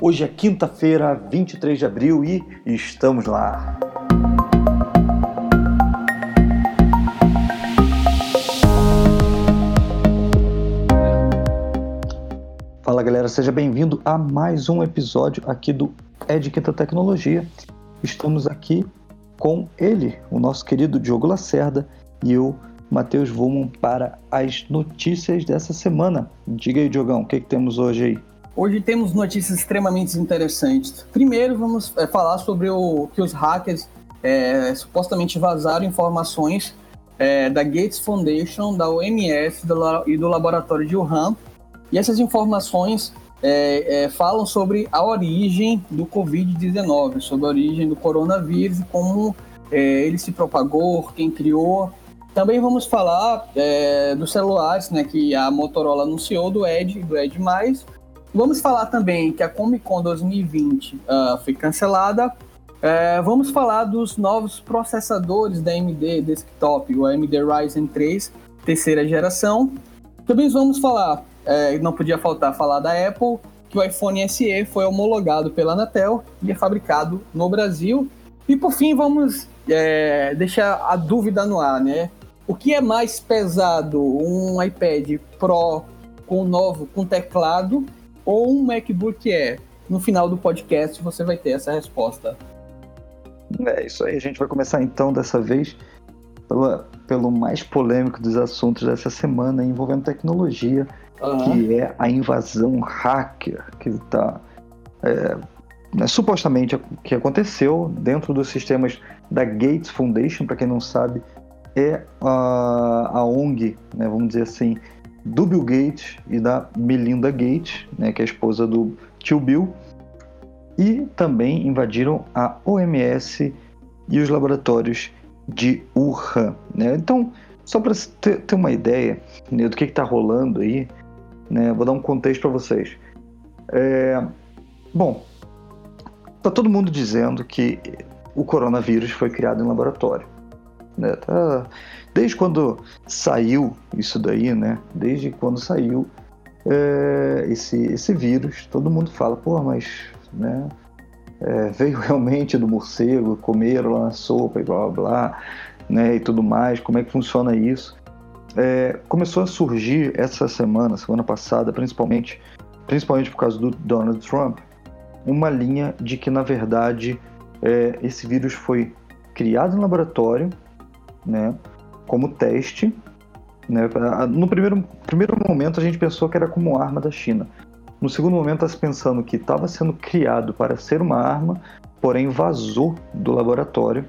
Hoje é quinta-feira, 23 de abril e estamos lá. Fala galera, seja bem-vindo a mais um episódio aqui do Ed Quinta Tecnologia. Estamos aqui com ele, o nosso querido Diogo Lacerda, e eu, Matheus Vuman, para as notícias dessa semana. Diga aí, Diogão, o que, que temos hoje aí? Hoje temos notícias extremamente interessantes. Primeiro, vamos é, falar sobre o que os hackers é, supostamente vazaram informações é, da Gates Foundation, da OMS do, e do laboratório de Wuhan. E essas informações é, é, falam sobre a origem do Covid-19, sobre a origem do coronavírus, como é, ele se propagou, quem criou. Também vamos falar dos celulares, né, que a Motorola anunciou do Edge, do Edge+, Vamos falar também que a Comic Con 2020 uh, ah, foi cancelada. Uh, vamos falar dos novos processadores da AMD Desktop, o AMD Ryzen 3, terceira geração. Também vamos falar, uh, não podia faltar falar da Apple, que o iPhone SE foi homologado pela Anatel e é fabricado no Brasil. E por fim, vamos é, deixar a dúvida no ar, né? O que é mais pesado, um iPad Pro com novo, com teclado ou um MacBook Air? No final do podcast você vai ter essa resposta. É isso aí, a gente vai começar então dessa vez pela, pelo mais polêmico dos assuntos dessa semana envolvendo tecnologia, uhum. que é a invasão hacker que está é, né, supostamente que aconteceu dentro dos sistemas da Gates Foundation, para quem não sabe, é a, a ONG, né, vamos dizer assim, do Bill Gates e da Melinda Gates, né, que é a esposa do tio Bill, e também invadiram a OMS e os laboratórios de Wuhan. Né? Então, só para ter, uma ideia né, do que está rolando aí, né, vou dar um contexto para vocês. É, bom, tá todo mundo dizendo que o coronavírus foi criado em laboratório. Né? Tá, desde quando saiu isso daí, né? Desde quando saiu é, esse, esse vírus, todo mundo fala, pô, mas né, é, veio realmente do morcego, comeram lá na sopa e blá blá blá, né? E tudo mais, como é que funciona isso? É, começou a surgir essa semana, semana passada, principalmente, principalmente por causa do Donald Trump, uma linha de que na verdade é, esse vírus foi criado em laboratório né, como teste. Né, no primeiro, primeiro momento a gente pensou que era como arma da China. No segundo momento está se pensando que estava sendo criado para ser uma arma, porém vazou do laboratório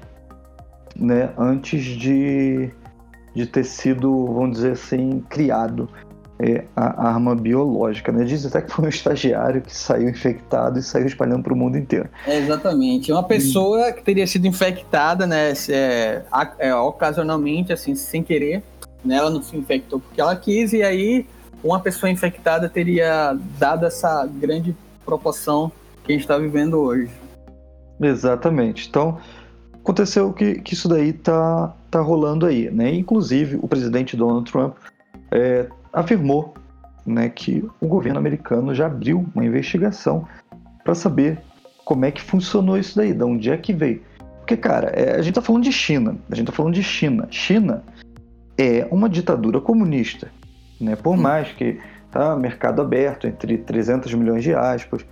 né, antes de, de ter sido, vamos dizer assim, criado é, a arma biológica. Né? Diz até que foi um estagiário que saiu infectado e saiu espalhando para o mundo inteiro. É, exatamente. Uma pessoa que teria sido infectada, né, é, é, ocasionalmente, assim, sem querer, né, ela não se infectou porque ela quis, e aí uma pessoa infectada teria dado essa grande proporção que a gente está vivendo hoje. Exatamente. Então, aconteceu que, que isso daí tá, tá rolando aí, né? Inclusive, o presidente Donald Trump é, afirmou né, que o governo americano já abriu uma investigação para saber como é que funcionou isso daí, de onde é que veio. Porque, cara, é, a gente está falando de China, a gente está falando de China. China é uma ditadura comunista, né? Por hum. mais que tá mercado aberto entre 300 milhões de aspas,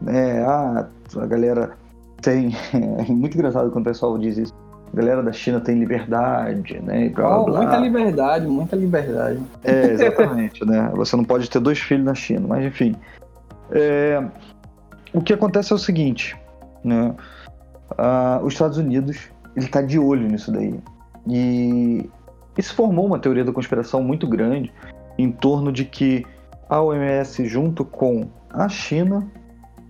né? Ah, a galera tem é muito engraçado quando o pessoal diz isso a galera da China tem liberdade, né? E blá, oh, blá. Muita liberdade, muita liberdade. É, exatamente, né? Você não pode ter dois filhos na China, mas enfim. É, o que acontece é o seguinte, né? Ah, os Estados Unidos ele está de olho nisso daí e isso formou uma teoria da conspiração muito grande em torno de que a OMS junto com a China,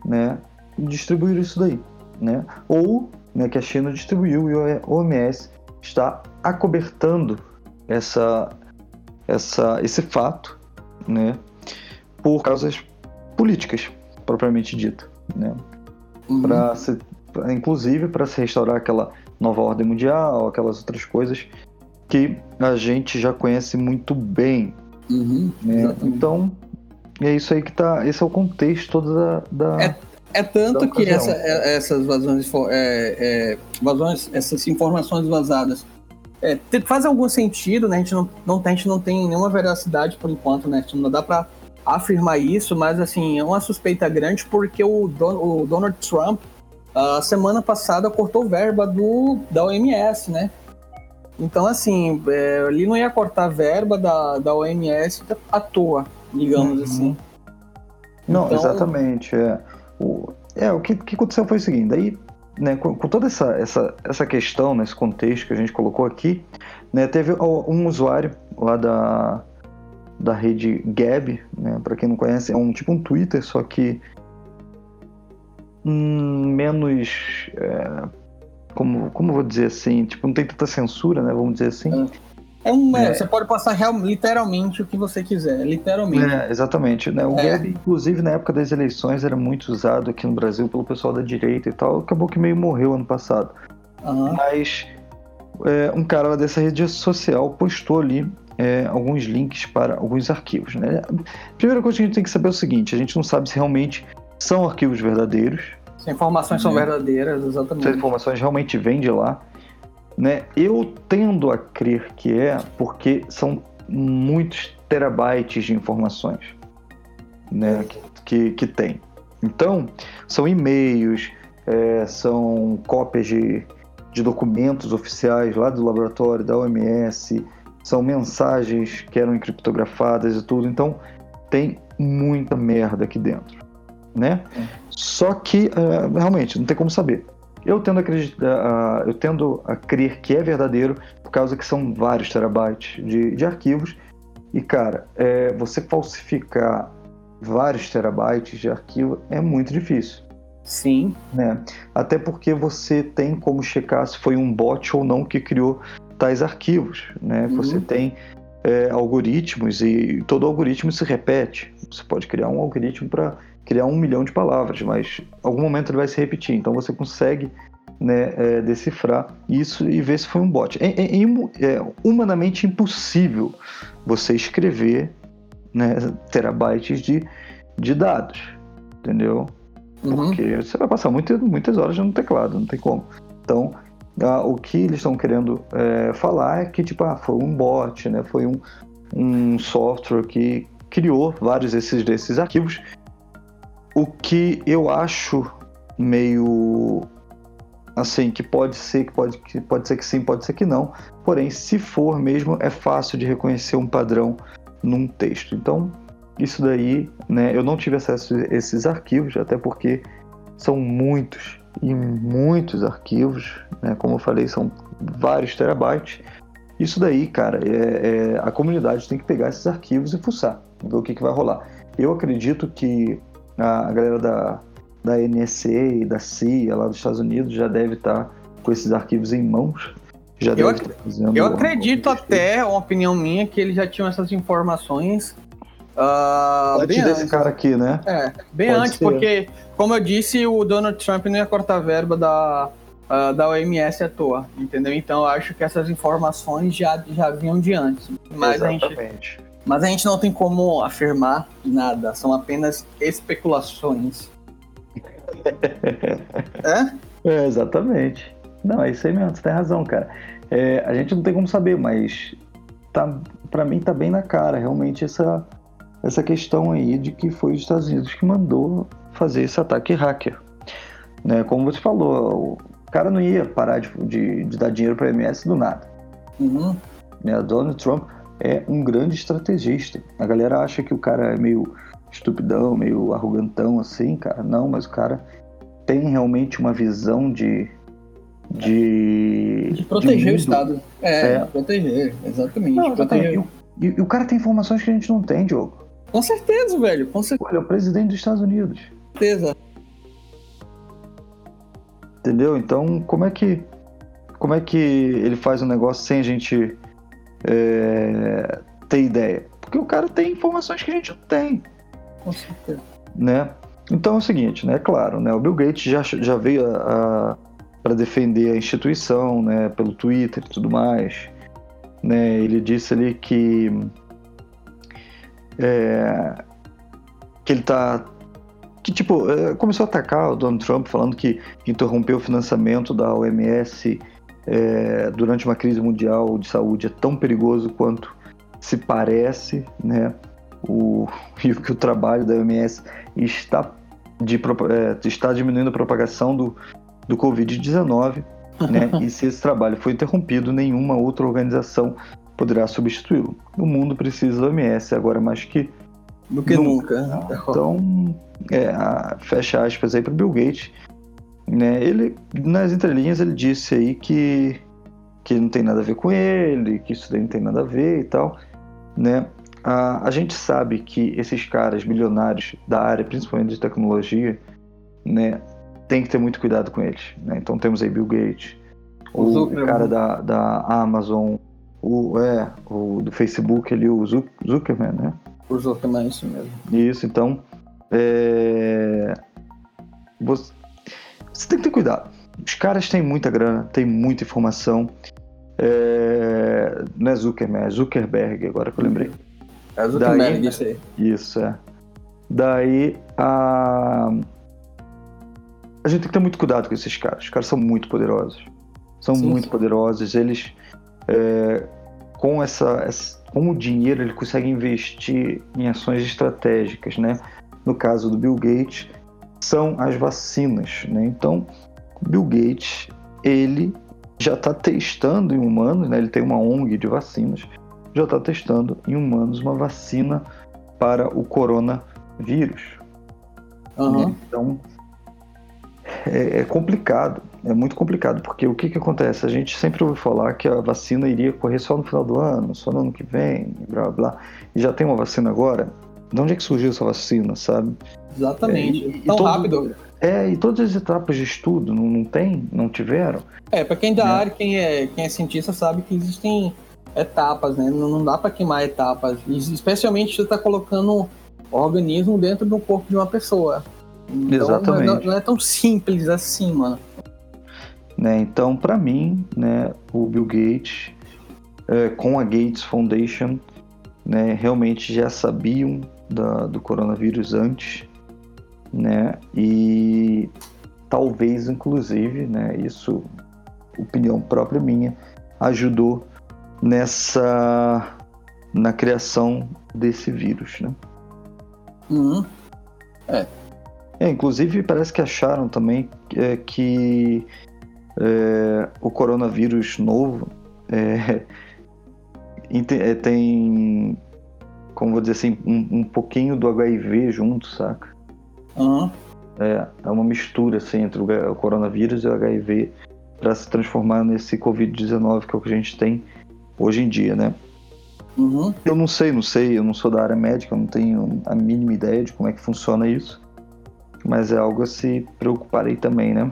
né, distribuíram isso daí, né? Ou né, que a China distribuiu e a OMS está acobertando essa, essa, esse fato né, por causas políticas, propriamente dito. Né? Uhum. Pra se, pra, inclusive para se restaurar aquela nova ordem mundial, aquelas outras coisas que a gente já conhece muito bem. Uhum, né? Então, é isso aí que tá. Esse é o contexto da. da é, é tanto da que essa, é, essas vazões, é, é, vazões, essas informações vazadas é, faz algum sentido, né? A gente não, não, a gente não tem nenhuma veracidade por enquanto, né? Não dá para afirmar isso, mas assim, é uma suspeita grande porque o, Don, o Donald Trump, a semana passada, cortou verba do, da OMS, né? Então, assim, é, ele não ia cortar verba da, da OMS à toa, digamos uhum. assim. Não, então... exatamente. É, o, é, o que, que aconteceu foi o seguinte, daí né, com, com, toda essa, essa, essa questão, nesse contexto que a gente colocou aqui, né, teve um usuário lá da, da rede Gab, né, para quem não conhece, é um tipo um Twitter, só que hum, menos. É, como, como vou dizer assim? Tipo, não tem tanta censura, né? Vamos dizer assim. É. É um, é. Você pode passar real, literalmente o que você quiser, literalmente. É, exatamente. Né? O é. Gab, inclusive, na época das eleições, era muito usado aqui no Brasil pelo pessoal da direita e tal. Acabou que meio morreu ano passado. Uhum. Mas é, um cara dessa rede social postou ali é, alguns links para alguns arquivos. Né? A primeira coisa que a gente tem que saber é o seguinte: a gente não sabe se realmente são arquivos verdadeiros. Se informações são né? verdadeiras, exatamente. Se as informações realmente vêm de lá. Né? Eu tendo a crer que é porque são muitos terabytes de informações né, que, que, que tem. Então, são e-mails, é, são cópias de, de documentos oficiais lá do laboratório, da OMS, são mensagens que eram encriptografadas e tudo. Então, tem muita merda aqui dentro, né? É. Só que, é, realmente, não tem como saber. Eu tendo a, acreditar, eu tendo a crer que é verdadeiro, por causa que são vários terabytes de, de arquivos. E, cara, é, você falsificar vários terabytes de arquivo é muito difícil. Sim. Né? Até porque você tem como checar se foi um bot ou não que criou tais arquivos. Né? Uhum. Você tem é, algoritmos e todo algoritmo se repete. Você pode criar um algoritmo para criar um milhão de palavras, mas algum momento ele vai se repetir. Então você consegue né, é, decifrar isso e ver se foi um bot. É, é, é, humanamente impossível você escrever né, terabytes de, de dados, entendeu? Uhum. Porque você vai passar muito, muitas horas no teclado, não tem como. Então, ah, o que eles estão querendo é, falar é que tipo, ah, foi um bot, né, foi um, um software que criou vários desses, desses arquivos o que eu acho meio assim, que pode ser que pode, que pode ser que sim, pode ser que não. Porém, se for mesmo, é fácil de reconhecer um padrão num texto. Então, isso daí, né, eu não tive acesso a esses arquivos, até porque são muitos e muitos arquivos, né, como eu falei, são vários terabytes. Isso daí, cara, é, é, a comunidade tem que pegar esses arquivos e fuçar, ver o que, que vai rolar. Eu acredito que a galera da, da NSA e da CIA lá dos Estados Unidos já deve estar com esses arquivos em mãos. Já eu, ac eu acredito até, uma opinião minha, que eles já tinham essas informações Uh, antes desse antes. cara aqui, né? É, bem Pode antes, ser. porque, como eu disse, o Donald Trump não ia cortar verba da, uh, da OMS à toa, entendeu? Então eu acho que essas informações já, já vinham de antes. Mas Exatamente. a gente mas a gente não tem como afirmar nada, são apenas especulações. é? é? Exatamente. Não, é isso aí mesmo, você tem razão, cara. É, a gente não tem como saber, mas tá, para mim tá bem na cara, realmente, essa, essa questão aí de que foi os Estados Unidos que mandou fazer esse ataque hacker. Né, como você falou, o cara não ia parar de, de, de dar dinheiro para MS do nada. Uhum. Né, Donald Trump é um grande estrategista. A galera acha que o cara é meio estupidão, meio arrogantão assim, cara. Não, mas o cara tem realmente uma visão de. De, de proteger de o Estado. É, é. proteger, exatamente. Não, proteger. E, e, e, o cara tem informações que a gente não tem, Diogo. Com certeza, velho. Com certeza. Ele é o presidente dos Estados Unidos. Com certeza. Entendeu? Então, como é que. Como é que ele faz um negócio sem a gente é, ter ideia? Porque o cara tem informações que a gente não tem. Com certeza. Né? Então é o seguinte, né? Claro, né? O Bill Gates já, já veio para defender a instituição, né? Pelo Twitter e tudo mais. Né? Ele disse ali que é, que ele tá que tipo é, começou a atacar o Donald Trump falando que interrompeu o financiamento da OMS é, durante uma crise mundial de saúde é tão perigoso quanto se parece, né? O, e que o trabalho da OMS está, de, é, está diminuindo a propagação do, do Covid-19, né? e se esse trabalho for interrompido, nenhuma outra organização poderá substituí-lo. O mundo precisa da OMS agora mais que do que nunca. nunca. Então, é, a, fecha aspas aí para Bill Gates. Né, ele, nas entrelinhas, ele disse aí que, que não tem nada a ver com ele, que isso daí não tem nada a ver e tal. Né? A, a gente sabe que esses caras milionários da área, principalmente de tecnologia, né, tem que ter muito cuidado com eles. Né? Então temos aí Bill Gates, o, cara da, da Amazon, o, é, o do Facebook ali, o Zuckerman, né? O Zuckerman, isso mesmo. Isso, então. É... Você... você tem que ter cuidado. Os caras têm muita grana, têm muita informação. É... Não é Zuckerman, é Zuckerberg, agora que eu lembrei. É Zuckerberg, Daí... isso aí. Isso, é. Daí a. A gente tem que ter muito cuidado com esses caras. Os caras são muito poderosos. São sim, muito sim. poderosos. Eles, é, com essa, essa, com o dinheiro, ele consegue investir em ações estratégicas, né? No caso do Bill Gates, são as vacinas, né? Então, Bill Gates, ele já está testando em humanos, né? Ele tem uma ONG de vacinas, já está testando em humanos uma vacina para o coronavírus. Uhum. Então, é, é, complicado, é muito complicado, porque o que, que acontece? A gente sempre ouve falar que a vacina iria correr só no final do ano, só no ano que vem, blá blá, e já tem uma vacina agora. De onde é que surgiu essa vacina, sabe? Exatamente, é, e, tão e todo, rápido. É, e todas as etapas de estudo não, não tem, não tiveram. É, para quem da né? área, quem é, quem é cientista sabe que existem etapas, né? Não, não dá para queimar etapas, e especialmente você está colocando organismo dentro do corpo de uma pessoa. Então, Exatamente. Não, não, é tão simples assim, mano. Né, então, para mim, né, o Bill Gates, é, com a Gates Foundation, né, realmente já sabiam da, do coronavírus antes, né, e talvez, inclusive, né, isso, opinião própria minha, ajudou nessa na criação desse vírus, né? Uhum. É, é, inclusive parece que acharam também é, que é, o coronavírus novo é, é, tem, como vou dizer assim, um, um, pouquinho do HIV junto, saca? Uhum. É, é uma mistura assim, entre o coronavírus e o HIV para se transformar nesse Covid-19 que é o que a gente tem hoje em dia, né? Uhum. Eu não sei, não sei, eu não sou da área médica, eu não tenho a mínima ideia de como é que funciona isso mas é algo a se preocupar aí também, né?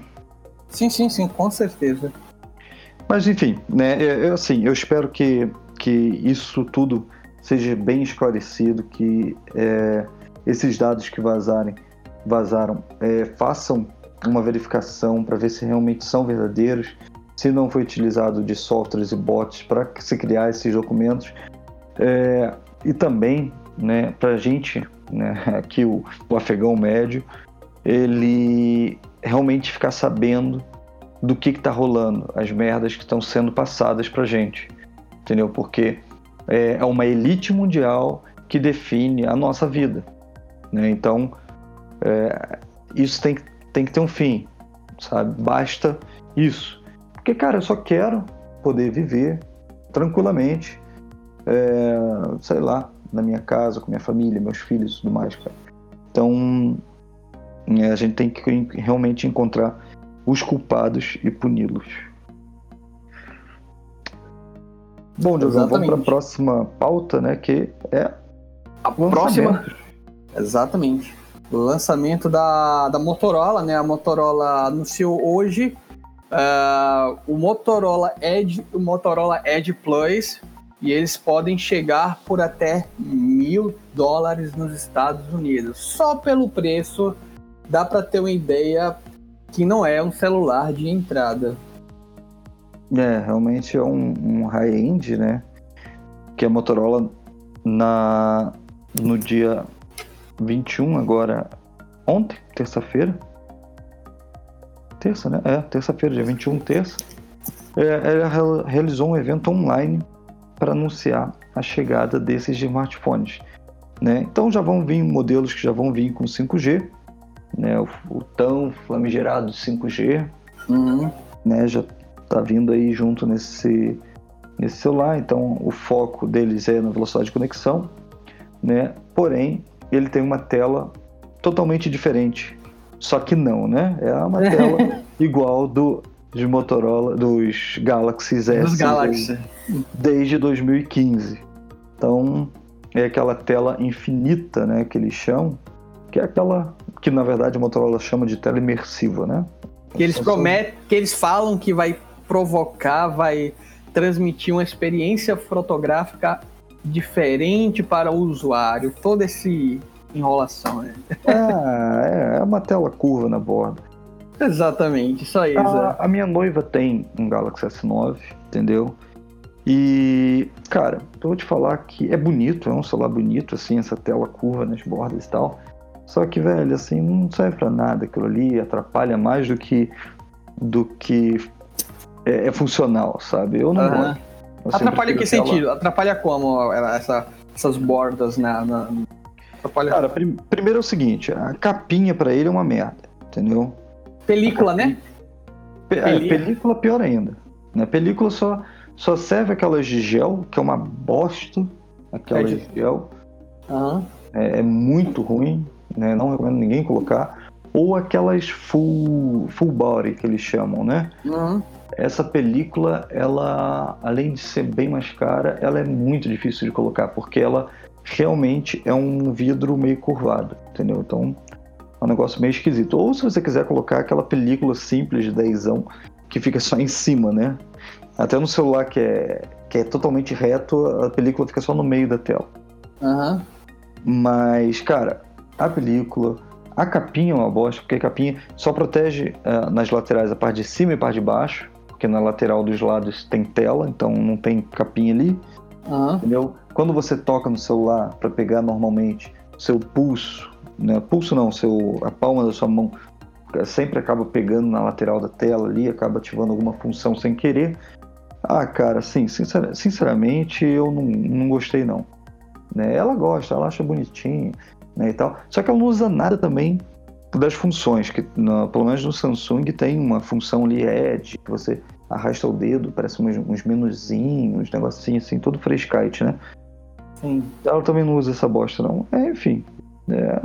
Sim, sim, sim, com certeza. Mas enfim, né, eu, assim, eu espero que, que isso tudo seja bem esclarecido, que é, esses dados que vazarem, vazaram é, façam uma verificação para ver se realmente são verdadeiros, se não foi utilizado de softwares e bots para se criar esses documentos. É, e também, né, para a gente, né, aqui o, o afegão médio, ele realmente ficar sabendo do que está rolando, as merdas que estão sendo passadas para gente, entendeu? Porque é, é uma elite mundial que define a nossa vida, né? Então é, isso tem, tem que ter um fim, sabe? Basta isso, porque cara, eu só quero poder viver tranquilamente, é, sei lá, na minha casa, com minha família, meus filhos e tudo mais, cara. Então é, a gente tem que realmente encontrar os culpados e puni-los. Bom, Diogo, vamos para a próxima pauta, né? Que é a próxima. Exatamente. O lançamento da, da Motorola, né? A Motorola anunciou hoje uh, o Motorola Edge, o Motorola Edge Plus, e eles podem chegar por até mil dólares nos Estados Unidos, só pelo preço dá para ter uma ideia que não é um celular de entrada. É, realmente é um, um high-end, né? Que a Motorola na, no dia 21, agora ontem, terça-feira. Terça, né? É, terça-feira, dia 21, terça. É, ela realizou um evento online para anunciar a chegada desses smartphones. Né? Então já vão vir modelos que já vão vir com 5G, né? o, o tão flamigerado 5G, uhum. né? já está vindo aí junto nesse, nesse celular, então o foco deles é na velocidade de conexão, né? porém ele tem uma tela totalmente diferente, só que não, né? É uma tela igual do de Motorola, dos Galaxy S dos Galaxy. desde 2015. Então, é aquela tela infinita, né, que eles chamam, que é aquela que na verdade a Motorola chama de tela imersiva, né? Que eles então, prometem, que eles falam que vai provocar, vai transmitir uma experiência fotográfica diferente para o usuário. Toda essa enrolação, né? É, é uma tela curva na borda. Exatamente, isso aí. A, a, minha noiva tem um Galaxy S9, entendeu? E, cara, eu vou te falar que é bonito, é um celular bonito, assim, essa tela curva nas bordas e tal. Só que, velho, assim, não serve pra nada aquilo ali, atrapalha mais do que do que é, é funcional, sabe? Eu não uhum. gosto. Atrapalha que sentido? Atrapalha como essa, essas bordas na. na... Atrapalha... Cara, prim primeiro é o seguinte, a capinha para ele é uma merda, entendeu? Película, né? Pe é, película pior ainda. Né? Película só, só serve aquelas de gel, que é uma bosta. Aquelas é de... gel. Uhum. É, é, muito ruim, né? Não recomendo ninguém colocar. Ou aquelas full, full body, que eles chamam, né? Uhum. Essa película, ela, além de ser bem mais cara, ela é muito difícil de colocar, porque ela realmente é um vidro meio curvado, entendeu? Então, é um negócio meio esquisito. Ou se você quiser colocar aquela película simples de dezão que fica só em cima, né? Até no celular que é, que é totalmente reto, a película fica só no meio da tela. Uhum. Mas, cara, a película, a capinha é uma bosta, porque a capinha só protege uh, nas laterais a parte de cima e a parte de baixo, porque na lateral dos lados tem tela, então não tem capinha ali. Uhum. Entendeu? Quando você toca no celular para pegar normalmente seu pulso né, pulso não, seu, a palma da sua mão sempre acaba pegando na lateral da tela ali, acaba ativando alguma função sem querer. Ah, cara, sim, sincer, sinceramente eu não, não gostei não. Né? Ela gosta, ela acha bonitinho né, e tal. Só que ela não usa nada também das funções, que pelo menos no Samsung tem uma função ali Edge, que você arrasta o dedo, parece uns, uns menuzinhos, uns negocinhos assim, todo frescite, né? Sim. Ela também não usa essa bosta, não. É, enfim, é,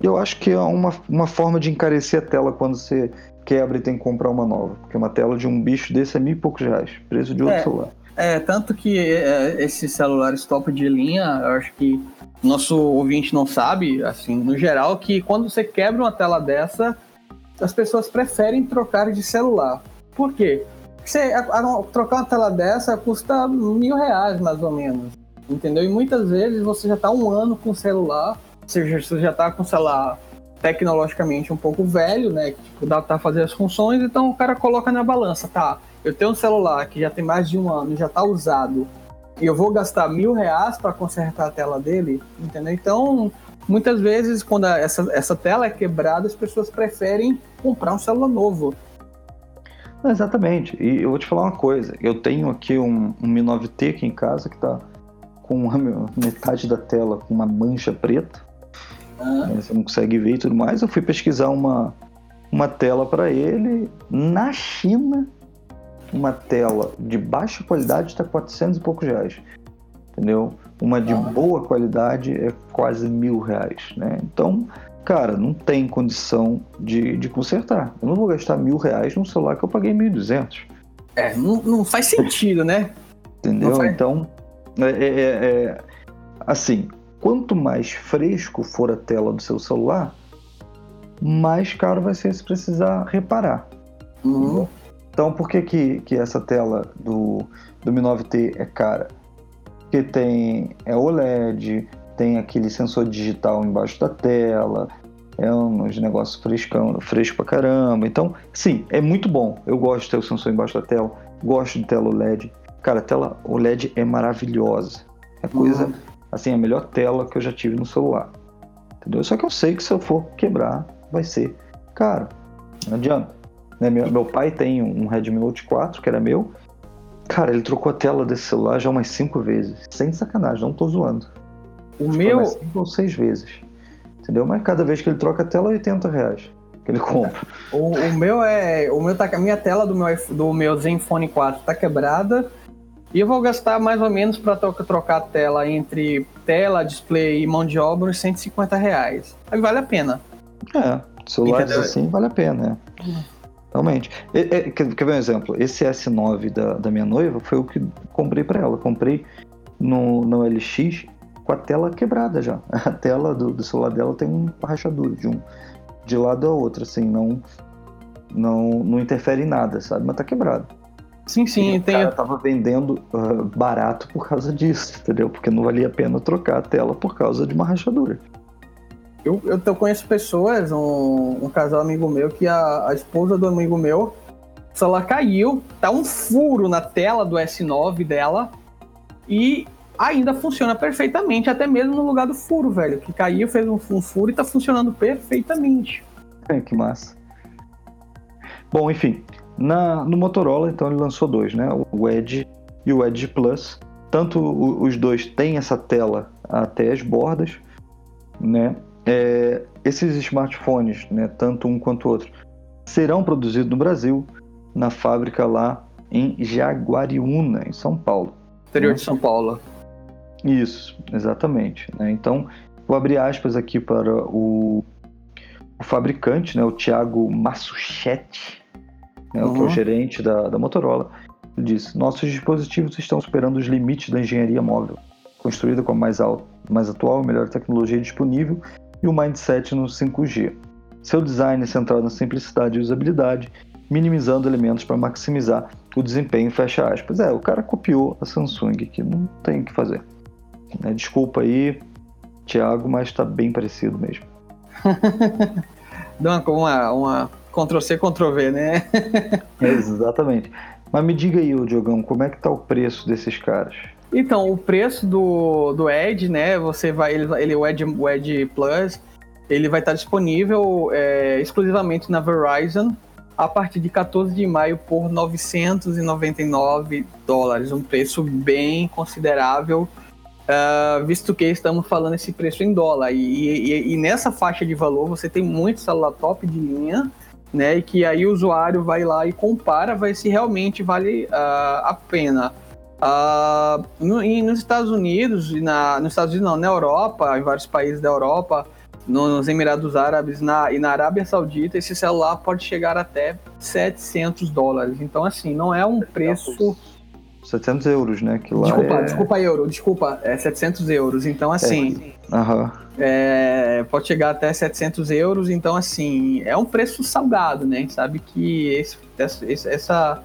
eu acho que é uma, uma forma de encarecer a tela quando você quebra e tem que comprar uma nova. Porque uma tela de um bicho desse é mil e poucos reais, preço de outro é, celular. É, tanto que é, esses celulares top de linha, eu acho que nosso ouvinte não sabe, assim, no geral, que quando você quebra uma tela dessa, as pessoas preferem trocar de celular. Por quê? Você, a, a, trocar uma tela dessa custa mil reais, mais ou menos. Entendeu? E muitas vezes você já está um ano com o celular seja, você já está com, sei lá, tecnologicamente um pouco velho, né? Que tipo, dá para fazer as funções, então o cara coloca na balança, tá? Eu tenho um celular que já tem mais de um ano, já está usado, e eu vou gastar mil reais para consertar a tela dele, entendeu? Então, muitas vezes, quando essa, essa tela é quebrada, as pessoas preferem comprar um celular novo. Exatamente. E eu vou te falar uma coisa. Eu tenho aqui um, um Mi 9T aqui em casa que está com metade da tela com uma mancha preta. Ah. Você não consegue ver e tudo mais. Eu fui pesquisar uma, uma tela para ele na China. Uma tela de baixa qualidade está 400 e poucos reais. Entendeu? Uma de ah. boa qualidade é quase mil reais. Né? Então, cara, não tem condição de, de consertar. Eu não vou gastar mil reais num celular que eu paguei 1.200. É, não, não faz sentido, né? Entendeu? Então, é, é, é, é assim, quanto mais fresco for a tela do seu celular, mais caro vai ser se precisar reparar. Uhum. Então, por que, que, que essa tela do, do Mi 9T é cara? Porque tem é OLED, tem aquele sensor digital embaixo da tela, é uns negócios frescão, fresco pra caramba. Então, sim, é muito bom. Eu gosto de ter o sensor embaixo da tela, gosto de tela OLED. Cara, a tela OLED é maravilhosa. É coisa uhum assim, a melhor tela que eu já tive no celular. Entendeu? Só que eu sei que se eu for quebrar, vai ser caro. Não adianta. Né? Meu, meu pai tem um Redmi Note 4, que era meu. Cara, ele trocou a tela desse celular já umas 5 vezes. Sem sacanagem, não tô zoando. O meu. Umas 5 ou 6 vezes. Entendeu? Mas cada vez que ele troca a tela, é 80 reais que ele compra. O, o meu é. O meu tá, a minha tela do meu, do meu Zenfone 4 tá quebrada. E eu vou gastar mais ou menos para trocar a tela entre tela, display e mão de obra uns 150 reais. Aí vale a pena. É, celulares Entendeu? assim vale a pena, é. Realmente. E, e, quer, quer ver um exemplo? Esse S9 da, da minha noiva foi o que comprei para ela. Comprei no, no LX com a tela quebrada já. A tela do, do celular dela tem um rachadura de um de lado a outro, assim, não não, não interfere em nada, sabe? Mas tá quebrado. Sim, sim, e tem. O cara tava vendendo uh, barato por causa disso, entendeu? Porque não valia a pena trocar a tela por causa de uma rachadura. Eu, eu, eu conheço pessoas, um, um, casal amigo meu, que a, a esposa do amigo meu, o celular caiu, tá um furo na tela do S9 dela e ainda funciona perfeitamente, até mesmo no lugar do furo, velho. Que caiu, fez um, um furo e tá funcionando perfeitamente. É, que massa. Bom, enfim, na, no Motorola, então, ele lançou dois, né? O Edge e o Edge Plus. Tanto os dois têm essa tela até as bordas, né? É, esses smartphones, né, tanto um quanto o outro, serão produzidos no Brasil, na fábrica lá em Jaguariúna, em São Paulo. Interior né? de São Paulo. Isso, exatamente. Né? Então, vou abrir aspas aqui para o, o fabricante, né, o Thiago Massuchetti, né, uhum. que é o uhum. gerente da, da Motorola. Disse: Nossos dispositivos estão superando os limites da engenharia móvel, construída com a mais, alta, mais atual e melhor tecnologia disponível e o mindset no 5G. Seu design é centrado na simplicidade e usabilidade, minimizando elementos para maximizar o desempenho, fecha aspas. É, o cara copiou a Samsung, que não tem o que fazer. Né? Desculpa aí, Thiago, mas está bem parecido mesmo. Dá uma, uma Ctrl-C, Ctrl-V, né? Exatamente. Mas me diga aí, Diogão, como é que tá o preço desses caras? Então, o preço do, do Edge, né? Você vai. Ele, ele, o, Edge, o Edge Plus, ele vai estar disponível é, exclusivamente na Verizon a partir de 14 de maio por 999 dólares, um preço bem considerável Uh, visto que estamos falando esse preço em dólar. E, e, e, nessa faixa de valor você tem muito celular top de linha, né? E que aí o usuário vai lá e compara, vai se realmente vale uh, a pena. Uh, no, e nos Estados Unidos, e na, nos Estados Unidos não, na Europa, em vários países da Europa, nos Emirados Árabes na, e na Arábia Saudita, esse celular pode chegar até 700 dólares. Então, assim, não é um preço 700 euros, né? Que lá desculpa, é... desculpa, euro, desculpa, é 700 euros. Então, assim, é. Uhum. É, pode chegar até 700 euros. Então, assim, é um preço salgado, né? Sabe que esse, essa,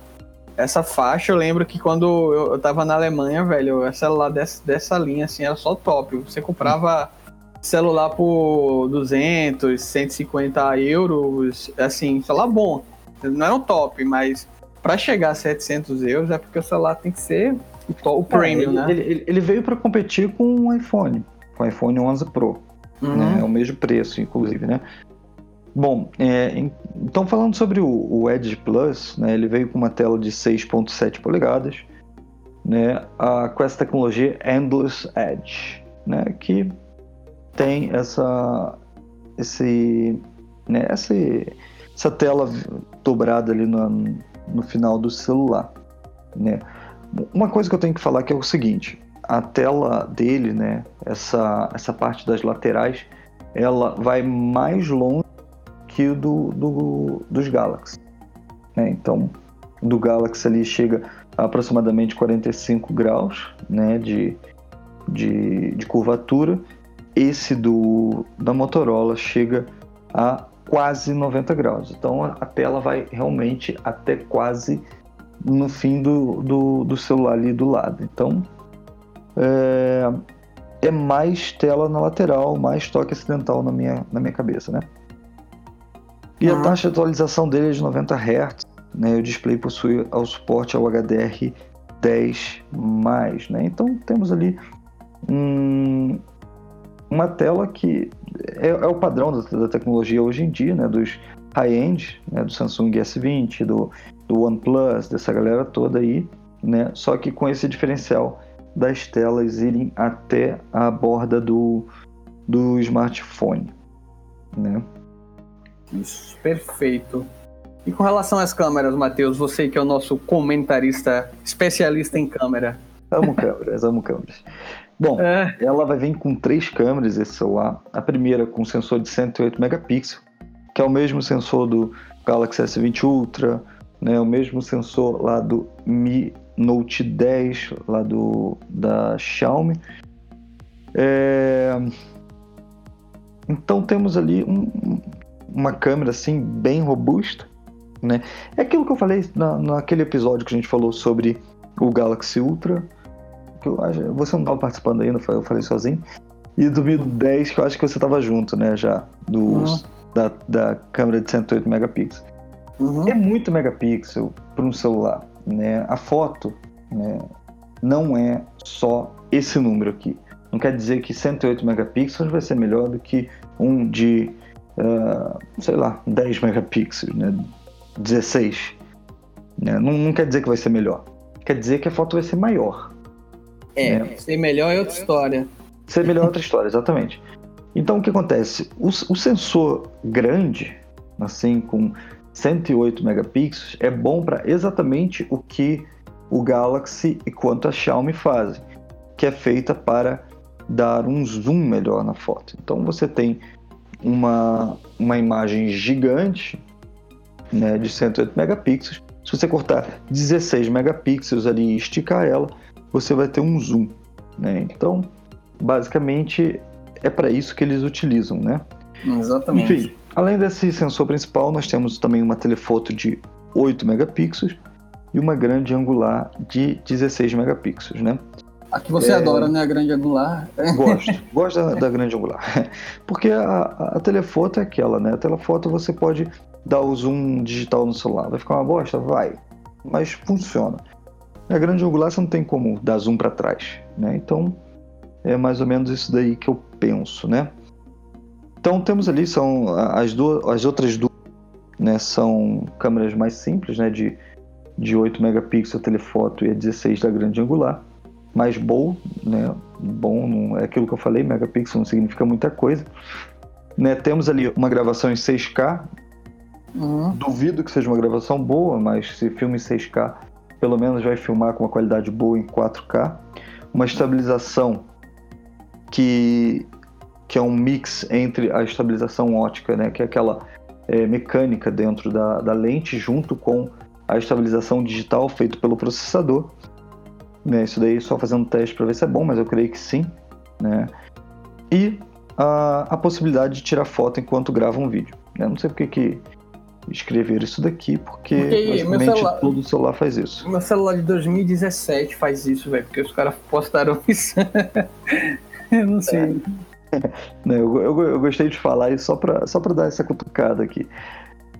essa faixa, eu lembro que quando eu, eu tava na Alemanha, velho, o celular dessa, dessa linha, assim, era só top. Você comprava celular por 200, 150 euros, assim, celular bom. Não era um top, mas para chegar a 700 euros é porque o celular tem que ser o, o premium, é, ele, né? Ele, ele veio para competir com o iPhone, com o iPhone 11 Pro. Uhum. Né? É o mesmo preço, inclusive, né? Bom, é, então falando sobre o, o, Edge Plus, né, ele veio com uma tela de 6.7 polegadas, né, a, com essa tecnologia Endless Edge, né, que tem essa, esse, né, essa, essa tela dobrada ali no, no final do celular, né? Uma coisa que eu tenho que falar que é o seguinte, a tela dele, né, essa, essa parte das laterais, ela vai mais longe que do, do, dos Galaxy. Né? Então, do Galaxy ali chega a aproximadamente 45 graus né, de, de, de curvatura. Esse do da Motorola chega a quase 90 graus. Então a tela vai realmente até quase no fim do, do, do celular ali do lado. Então é, é, mais tela na lateral, mais toque acidental na minha, na minha cabeça, né? E a taxa de atualização dele é de 90 Hz, né? O display possui o suporte ao HDR10+, né? Então temos ali um, uma tela que é, é o padrão da, da, tecnologia hoje em dia, né, dos high-end, né, do Samsung S20, do, do OnePlus, dessa galera toda aí, né, só que com esse diferencial das telas irem até a borda do, do smartphone, né. Isso, perfeito. E com relação às câmeras, Matheus, você que é o nosso comentarista especialista em câmera. Amo câmeras, amo câmeras. Bom, é. ela vai vir com três câmeras esse celular. A primeira com sensor de 108 megapixels, que é o mesmo sensor do Galaxy S20 Ultra, né, o mesmo sensor lá do Mi Note 10, lá do da Xiaomi. É... Então temos ali um, uma câmera assim bem robusta, né? É aquilo que eu falei na, naquele episódio que a gente falou sobre o Galaxy Ultra, que eu acho, você não estava participando ainda, eu falei sozinho. E do Mi 10, que eu acho que você estava junto, né, já, do, uhum. da, da câmera de 108 megapixels. Uhum. É muito megapixel para um celular, né? A foto, né, não é só esse número aqui. Não quer dizer que 108 megapixels vai ser melhor do que um de, uh, sei lá, 10 megapixels, né? 16. Né? Não, não quer dizer que vai ser melhor. Quer dizer que a foto vai ser maior. É, né? ser melhor é outra história. Ser melhor é outra história, exatamente. Então o que acontece? O, o sensor grande, assim, com 108 megapixels, é bom para exatamente o que o Galaxy e quanto a Xiaomi fazem, que é feita para dar um zoom melhor na foto. Então você tem uma, uma imagem gigante né, de 108 megapixels. Se você cortar 16 megapixels ali e esticar ela, você vai ter um zoom. Né? Então, basicamente, é para isso que eles utilizam. Né? Exatamente. Enfim, além desse sensor principal, nós temos também uma telefoto de 8 megapixels e uma grande angular de 16 megapixels. Né? A que você é... adora, né? A grande angular. Gosto, gosto da, da, grande angular. Porque a, a, telefoto é aquela, né? A telefoto você pode dar o zoom digital no celular. Vai ficar uma bosta? Vai. Mas funciona. A grande angular você não tem como dar zoom para trás, né? Então é mais ou menos isso daí que eu penso, né? Então temos ali são as duas, as outras duas, né? São câmeras mais simples, né? De de 8 megapixels telefoto e a 16 da grande angular mais bom, né? Bom não é aquilo que eu falei, megapixel não significa muita coisa. Né? Temos ali uma gravação em 6K. Uhum. Duvido que seja uma gravação boa, mas se filme em 6K, pelo menos vai filmar com uma qualidade boa em 4K. Uma estabilização que, que é um mix entre a estabilização ótica, né? que é aquela é, mecânica dentro da, da lente, junto com a estabilização digital feita pelo processador. Né? Isso daí só fazendo teste para ver se é bom, mas eu creio que sim. Né? E a, a possibilidade de tirar foto enquanto grava um vídeo. Né? Não sei porque que escrever isso daqui, porque, porque meu celular, todo celular faz isso. Meu celular de 2017 faz isso, velho, porque os caras postaram isso. eu não sei. É. Né, eu, eu, eu, gostei de falar isso só para só pra dar essa cutucada aqui.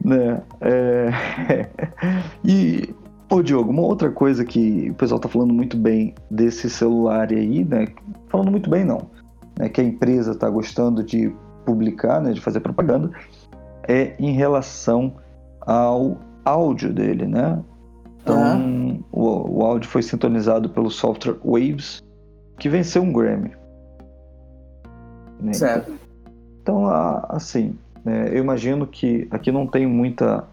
Né? É... e Ô Diogo, uma outra coisa que o pessoal tá falando muito bem desse celular aí, né? Falando muito bem não, né? Que a empresa tá gostando de publicar, né? De fazer propaganda, é em relação ao áudio dele, né? Então, uhum. o, o áudio foi sintonizado pelo software Waves, que venceu um Grammy. Né? Certo. Então, assim, né? eu imagino que aqui não tem muita,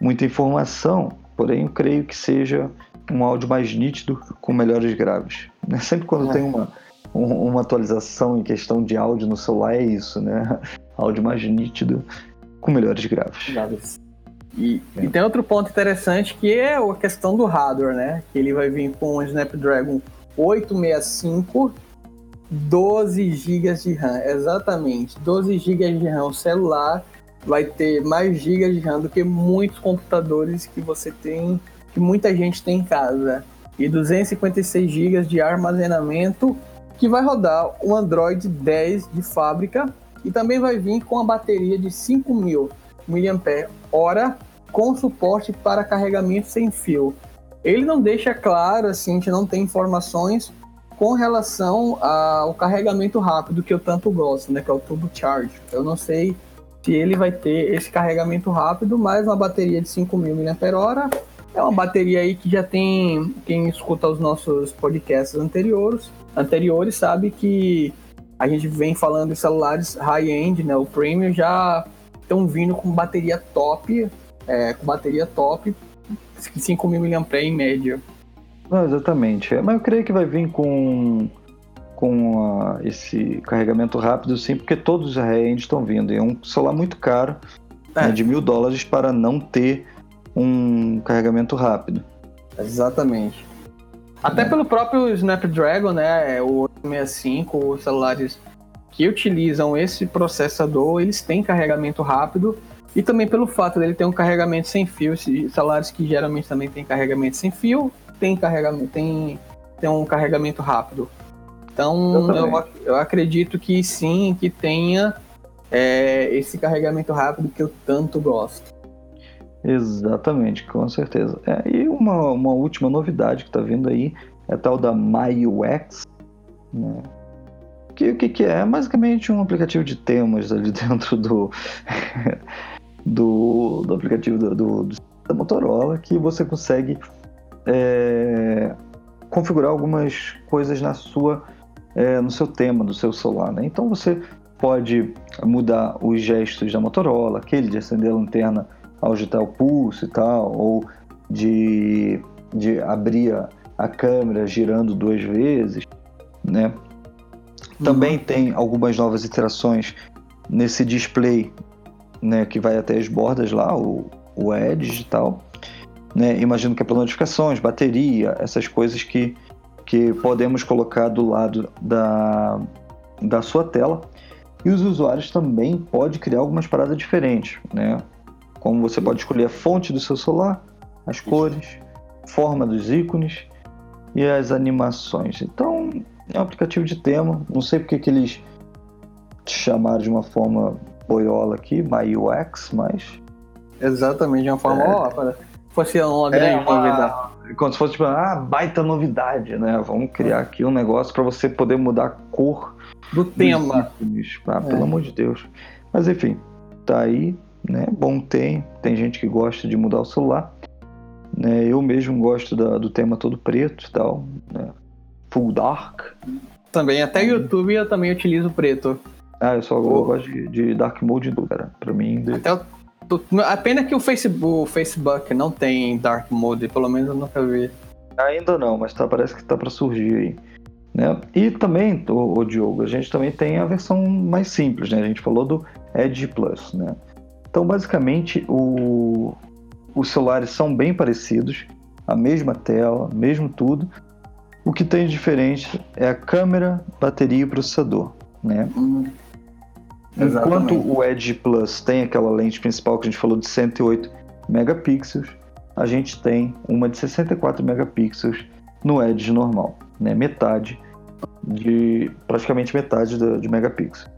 muita informação, porém eu creio que seja um áudio mais nítido com melhores graves. Né? Sempre quando é. tem uma, uma atualização em questão de áudio no celular é isso, né? Áudio mais nítido com melhores graves. graves. E, é. e, tem outro ponto interessante que é a questão do hardware, né? Que ele vai vir com o Snapdragon 865, 12 GB de RAM, exatamente, 12 GB de RAM. O celular vai ter mais gigas de RAM do que muitos computadores que você tem, que muita gente tem em casa. E 256 GB de armazenamento que vai rodar o Android 10 de fábrica e também vai vir com a bateria de 5000 mAh com suporte para carregamento sem fio. Ele não deixa claro, assim, a gente não tem informações com relação ao carregamento rápido que eu tanto gosto, né, que é o Turbo Charge. Eu não sei se ele vai ter esse carregamento rápido, mas uma bateria de 5.000 mAh é uma bateria aí que já tem quem escuta os nossos podcasts anteriores, anteriores sabe que a gente vem falando de celulares high-end, né? O premium já estão vindo com bateria top, é, com bateria top, 5.000 mAh em média. Não, exatamente. Mas eu creio que vai vir com, com uh, esse carregamento rápido, sim, porque todos os high-end estão vindo. E é um celular muito caro, é. né, de mil dólares, para não ter um carregamento rápido. Exatamente. Até pelo próprio Snapdragon, né? É, o 865, os celulares que utilizam esse processador, eles têm carregamento rápido. E também pelo fato dele ter um carregamento sem fio, celulares que geralmente também tem carregamento sem fio, tem carregamento, tem, tem um carregamento rápido. Então eu, eu, eu acredito que sim, que tenha é, esse carregamento rápido que eu tanto gosto. Exatamente, com certeza. É, e uma, uma última novidade que está vindo aí é tal da MyUX. Né? Que o que, que é? É basicamente um aplicativo de temas ali dentro do, do, do, aplicativo do, do, da Motorola que você consegue é, configurar algumas coisas na sua, é, no seu tema do seu celular. Né? Então você pode mudar os gestos da Motorola, aquele de acender a lanterna agitar o pulso e tal, ou de, de abrir a, a câmera girando duas vezes, né? Uhum. Também tem algumas novas interações nesse display, né, que vai até as bordas lá, o, o Edge e tal. Né? Imagino que é para notificações, bateria, essas coisas que, que podemos colocar do lado da, da sua tela. E os usuários também podem criar algumas paradas diferentes, né? Como você pode escolher a fonte do seu celular, as cores, forma dos ícones e as animações. Então, é um aplicativo de tema. Não sei porque que eles chamaram de uma forma boiola aqui, MyUX, mas. Exatamente, de uma forma. É... Ó, fosse uma é grande é uma... novidade. Como se fosse tipo, ah, baita novidade, né? Vamos criar aqui um negócio para você poder mudar a cor do tema. Ah, pelo é. amor de Deus. Mas enfim, tá aí né? Bom tem, tem gente que gosta de mudar o celular. Né? Eu mesmo gosto da, do tema todo preto e tal, né? Full dark. Também, até uhum. YouTube eu também utilizo preto. Ah, eu só eu gosto de, de, dark mode do cara. Pra mim. De... Até o, a pena que o Facebook, o Facebook não tem dark mode, pelo menos eu nunca vi. Ainda não, mas tá, parece que tá para surgir aí. Né? E também, o, o, Diogo, a gente também tem a versão mais simples, né? A gente falou do Edge Plus, né? Então, basicamente, o, os celulares são bem parecidos, a mesma tela, mesmo tudo. O que tem de diferente é a câmera, bateria e processador, né? Hum, Enquanto o Edge Plus tem aquela lente principal que a gente falou de 108 megapixels, a gente tem uma de 64 megapixels no Edge normal, né? Metade de praticamente metade de, de megapixels.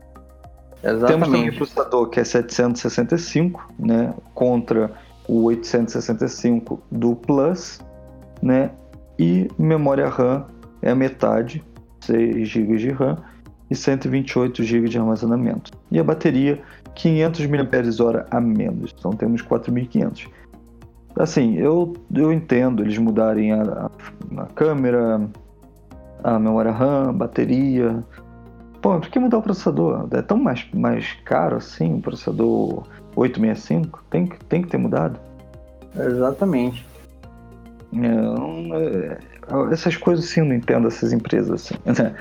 Exatamente. Temos também o processador que é 765, né, contra o 865 do Plus, né, e memória RAM é a metade, 6 GB de RAM e 128 GB de armazenamento. E a bateria 500 mAh a menos, então temos 4500. Assim, eu, eu entendo eles mudarem a, a, a câmera, a memória RAM, a bateria, Pô, por que mudar o processador? É tão mais, mais caro assim, o processador 865? Tem, tem que ter mudado. Exatamente. É, é, essas coisas sim, eu não entendo essas empresas assim.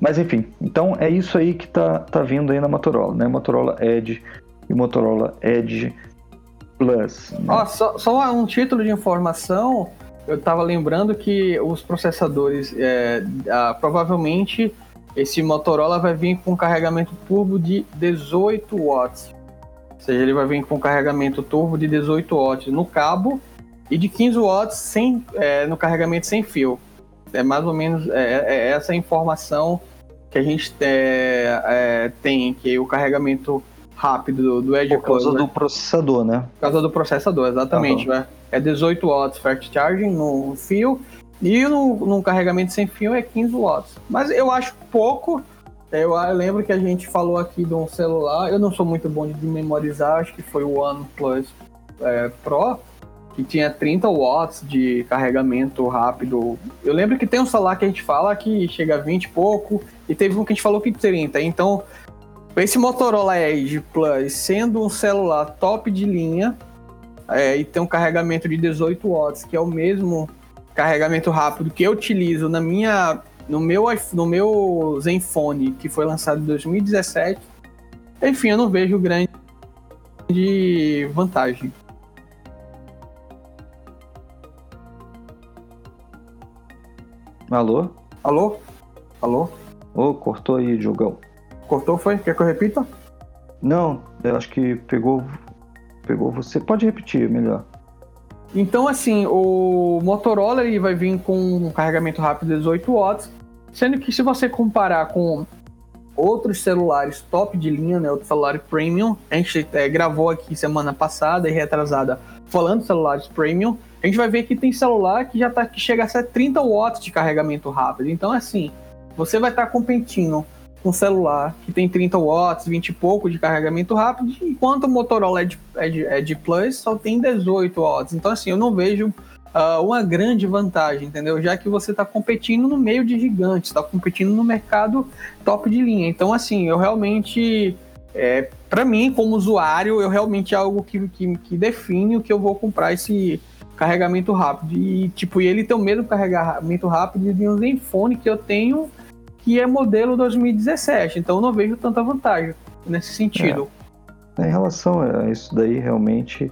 Mas enfim, então é isso aí que tá, tá vindo aí na Motorola, né? Motorola Edge e Motorola Edge Plus. Né? Oh, só, só um título de informação, eu estava lembrando que os processadores é, ah, provavelmente esse Motorola vai vir com carregamento turbo de 18 watts. Ou seja, ele vai vir com carregamento turbo de 18 watts no cabo e de 15 watts sem, é, no carregamento sem fio. É mais ou menos é, é, essa informação que a gente é, é, tem, que o carregamento rápido do, do Edge Por causa Plus, do né? processador, né? Por causa do processador, exatamente. Né? É 18 watts fast charging no fio E no, no carregamento sem fio é 15 watts. Mas eu acho pouco. Eu, eu, lembro que a gente falou aqui de um celular. Eu não sou muito bom de memorizar, acho que foi o OnePlus é, Pro, que tinha 30 watts de carregamento rápido. Eu lembro que tem um celular que a gente fala que chega a 20 e pouco, e teve um que a gente falou que 30. Então, esse Motorola Edge Plus, sendo um celular top de linha, é, e tem um carregamento de 18 watts, que é o mesmo carregamento rápido que eu utilizo na minha, no, meu, no meu Zenfone, que foi lançado em 2017, enfim, eu não vejo grande vantagem. Alô? Alô? Alô? Ô, oh, cortou aí, Diogão. Cortou, foi? Quer que eu repita? Não, eu acho que pegou, pegou você. Pode repetir, melhor. Então, assim, o Motorola ele vai vir com um carregamento rápido de 18 watts, sendo que se você comparar com outros celulares top de linha, né, outro celular premium, a gente é, gravou aqui semana passada e retrasada falando de celulares premium, a gente vai ver que tem celular que já tá, que chega a ser 30 watts de carregamento rápido. Então, assim, você vai estar tá competindo com um celular que tem 30 watts, 20 e pouco de carregamento rápido, enquanto o Motorola Edge, Edge, Edge Plus só tem 18 watts. Então, assim, eu não vejo uh, uma grande vantagem, entendeu? Já que você está competindo no meio de gigantes, está competindo no mercado top de linha. Então, assim, eu realmente, é, para mim, como usuário, eu realmente é algo que, que, que define o que eu vou comprar esse carregamento rápido. E, tipo, ele tem o mesmo carregamento rápido de um Zenfone que eu tenho que é modelo 2017. Então eu não vejo tanta vantagem nesse sentido. É. Em relação a isso daí, realmente.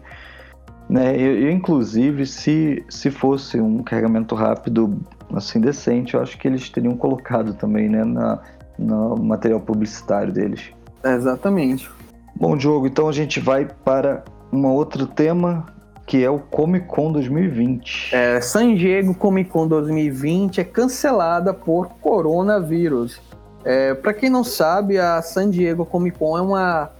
Né, eu, eu, inclusive, se, se fosse um carregamento rápido assim decente, eu acho que eles teriam colocado também né, na, no material publicitário deles. Exatamente. Bom, Diogo, então a gente vai para um outro tema que é o Comic Con 2020. É, San Diego Comic Con 2020 é cancelada por coronavírus. É, Para quem não sabe, a San Diego Comic Con é uma,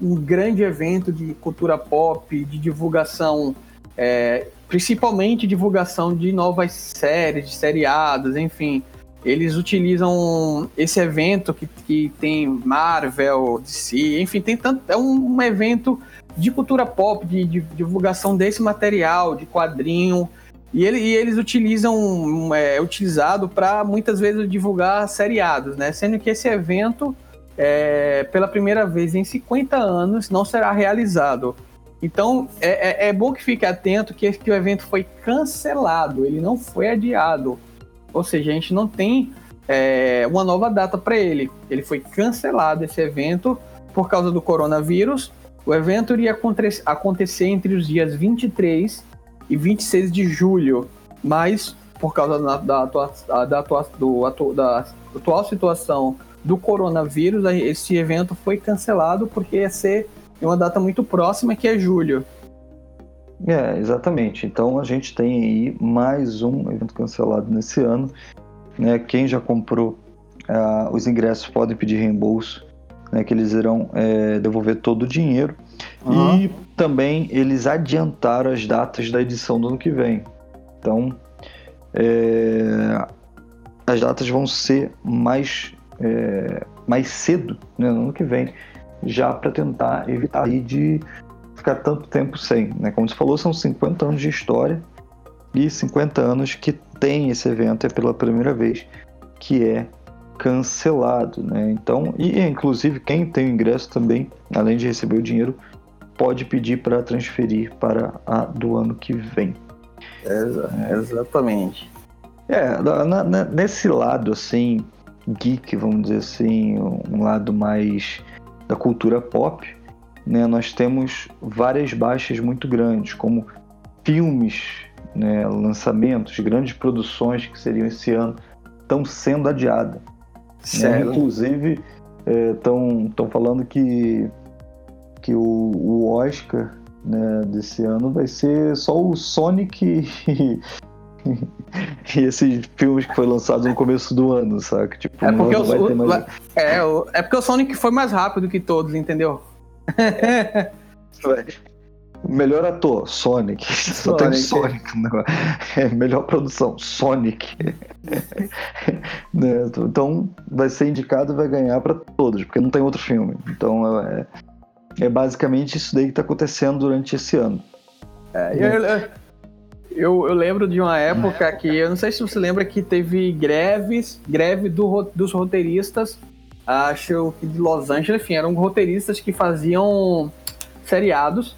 um grande evento de cultura pop, de divulgação, é, principalmente divulgação de novas séries, de seriados, enfim. Eles utilizam esse evento que, que tem Marvel, DC, enfim, tem tanto. É um, um evento de cultura pop, de, de, divulgação desse material, de quadrinho. E, ele, e eles utilizam, é utilizado para muitas vezes divulgar seriados, né? Sendo que esse evento, é, pela primeira vez em 50 anos, não será realizado. Então é, é, é bom que fique atento que, que o evento foi cancelado, ele não foi adiado. Ou seja, a gente não tem é, uma nova data para ele. Ele foi cancelado esse evento por causa do coronavírus o evento iria acontecer entre os dias 23 e 26 de julho, mas por causa da, da, da, do, da atual situação do coronavírus, esse evento foi cancelado porque ia ser uma data muito próxima, que é julho. É, exatamente. Então a gente tem aí mais um evento cancelado nesse ano. Né? Quem já comprou uh, os ingressos podem pedir reembolso né, que eles irão é, devolver todo o dinheiro. Uhum. E também eles adiantaram as datas da edição do ano que vem. Então, é, as datas vão ser mais, é, mais cedo né, no ano que vem, já para tentar evitar de ficar tanto tempo sem. Né? Como você falou, são 50 anos de história e 50 anos que tem esse evento é pela primeira vez, que é cancelado, né? Então, e inclusive quem tem o ingresso também, além de receber o dinheiro, pode pedir para transferir para a do ano que vem. É, exatamente. É, na, na, nesse lado assim, geek, vamos dizer assim, um lado mais da cultura pop, né, nós temos várias baixas muito grandes, como filmes, né, lançamentos, grandes produções que seriam esse ano, estão sendo adiadas. Né? Inclusive, estão é, falando que, que o, o Oscar né, desse ano vai ser só o Sonic e, e esses filmes que foi lançado no começo do ano, saca? Tipo, é porque, o, mais... é, é porque o Sonic foi mais rápido que todos, entendeu? Melhor ator, Sonic. Sonic. Só tem Sonic. É, melhor produção, Sonic. né? Então vai ser indicado e vai ganhar para todos, porque não tem outro filme. Então é, é basicamente isso daí que está acontecendo durante esse ano. É, eu, eu, eu, lembro de uma época que, eu não sei se você lembra que teve greves, greve do, dos roteiristas, acho que de Los Angeles, enfim, eram roteiristas que faziam seriados.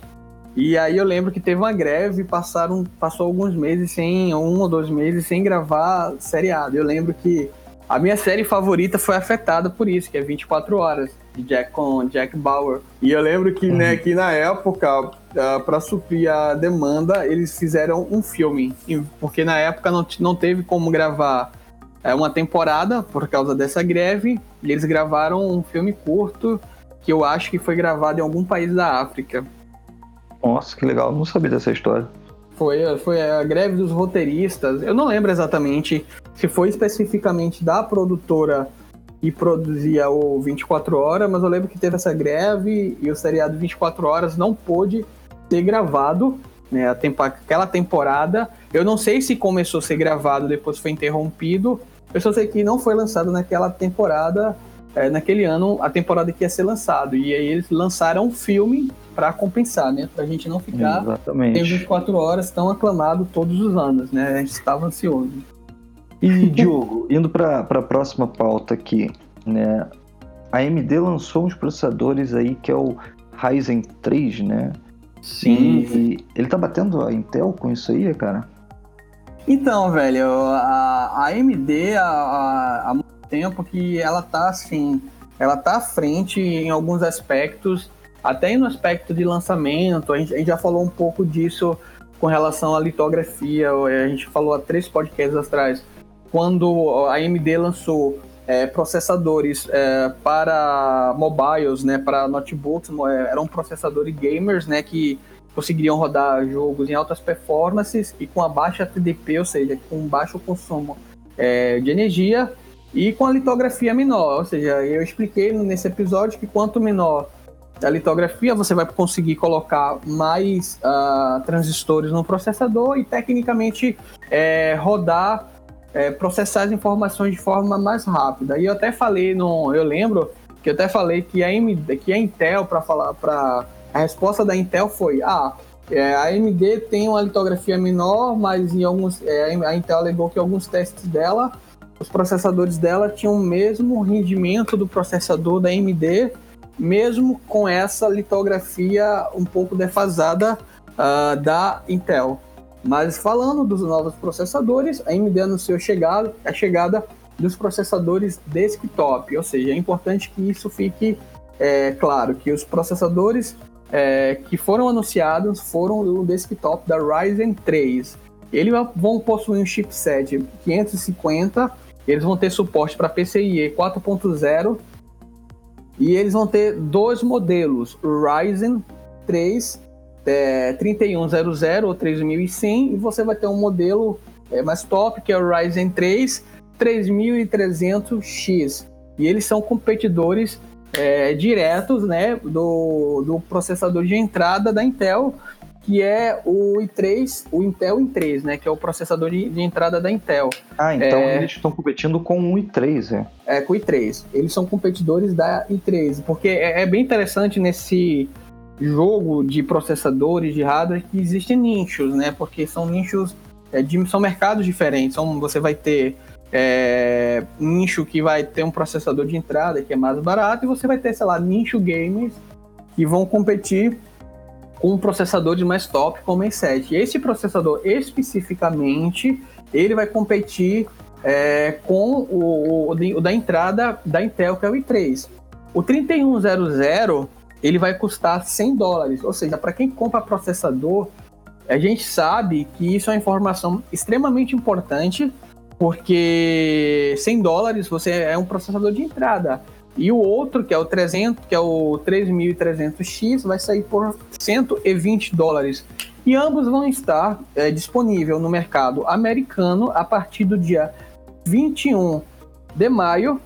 E aí eu lembro que teve uma greve, passaram, passou alguns meses sem, um ou dois meses sem gravar seriado. Eu lembro que a minha série favorita foi afetada por isso, que é 24 horas, de Jack com Jack Bauer. E eu lembro que, né, uhum. né, que na época, uh, ah, para suprir a demanda, eles fizeram um filme. Porque na época não, não teve como gravar uh, uma temporada por causa dessa greve. E eles gravaram um filme curto que eu acho que foi gravado em algum país da África. Nossa, que legal, não sabia dessa história. Foi, foi a greve dos roteiristas. Eu não lembro exatamente se foi especificamente da produtora que produzia o 24 Horas, mas eu lembro que teve essa greve e o seriado 24 Horas não pôde ser gravado, né? Tempo, aquela temporada. Eu não sei se começou a ser gravado, depois foi interrompido. Eu só sei que não foi lançado naquela temporada é, naquele ano a temporada que ia ser lançado. E aí eles lançaram um filme para compensar, né? Pra gente não ficar Exatamente. em 24 horas tão aclamado todos os anos, né? A gente estava ansioso. E, Diogo, indo para a próxima pauta aqui, né? A AMD lançou uns processadores aí que é o Ryzen 3, né? Sim. E ele tá batendo a Intel com isso aí, cara? Então, velho, a, AMD, a, a tempo que ela tá assim, ela tá à frente em alguns aspectos, até no aspecto de lançamento, a gente, a gente já falou um pouco disso com relação à litografia, a gente falou há três podcasts atrás, quando a AMD lançou é, processadores é, para mobiles, né, para notebooks, é, eram processadores gamers, né, que conseguiriam rodar jogos em altas performances e com a baixa TDP, ou seja, com baixo consumo é, de energia e com a litografia menor, ou seja, eu expliquei nesse episódio que quanto menor a litografia, você vai conseguir colocar mais uh, transistores no processador e tecnicamente é, rodar, é, processar as informações de forma mais rápida. E eu até falei, no, eu lembro que eu até falei que a, AMD, que a Intel, para falar, para a resposta da Intel foi, ah, é, a AMD tem uma litografia menor, mas em alguns, é, a Intel alegou que alguns testes dela os processadores dela tinham o mesmo rendimento do processador da AMD, mesmo com essa litografia um pouco defasada uh, da Intel. Mas falando dos novos processadores, a AMD anunciou chegada, a chegada dos processadores desktop, ou seja, é importante que isso fique é, claro, que os processadores é, que foram anunciados foram o desktop da Ryzen 3. Eles vão possuir um chipset 550 eles vão ter suporte para PCIe 4.0 e eles vão ter dois modelos, Ryzen 3 é, 3100 ou 3100 e você vai ter um modelo é, mais top que é o Ryzen 3 3300X e eles são competidores é, diretos né, do, do processador de entrada da Intel que é o i3, o Intel i3, né? Que é o processador de, de entrada da Intel. Ah, então é, eles estão competindo com o i3, é? É, com o i3. Eles são competidores da i3, porque é, é bem interessante nesse jogo de processadores de hardware que existem nichos, né? Porque são nichos, é, de, são mercados diferentes. Então você vai ter é, nicho que vai ter um processador de entrada que é mais barato e você vai ter, sei lá, nicho gamers que vão competir com processadores mais top como o i7. E esse processador especificamente, ele vai competir é, com o, o, o, da entrada da Intel, que é o i3. O 3100 ele vai custar 100 dólares, ou seja, para quem compra processador, a gente sabe que isso é uma informação extremamente importante, porque 100 dólares você é um processador de entrada. E o outro, que é o 300, que é o 3300X, vai sair por 120 dólares. E ambos vão estar é, disponíveis no mercado americano a partir do dia 21 de maio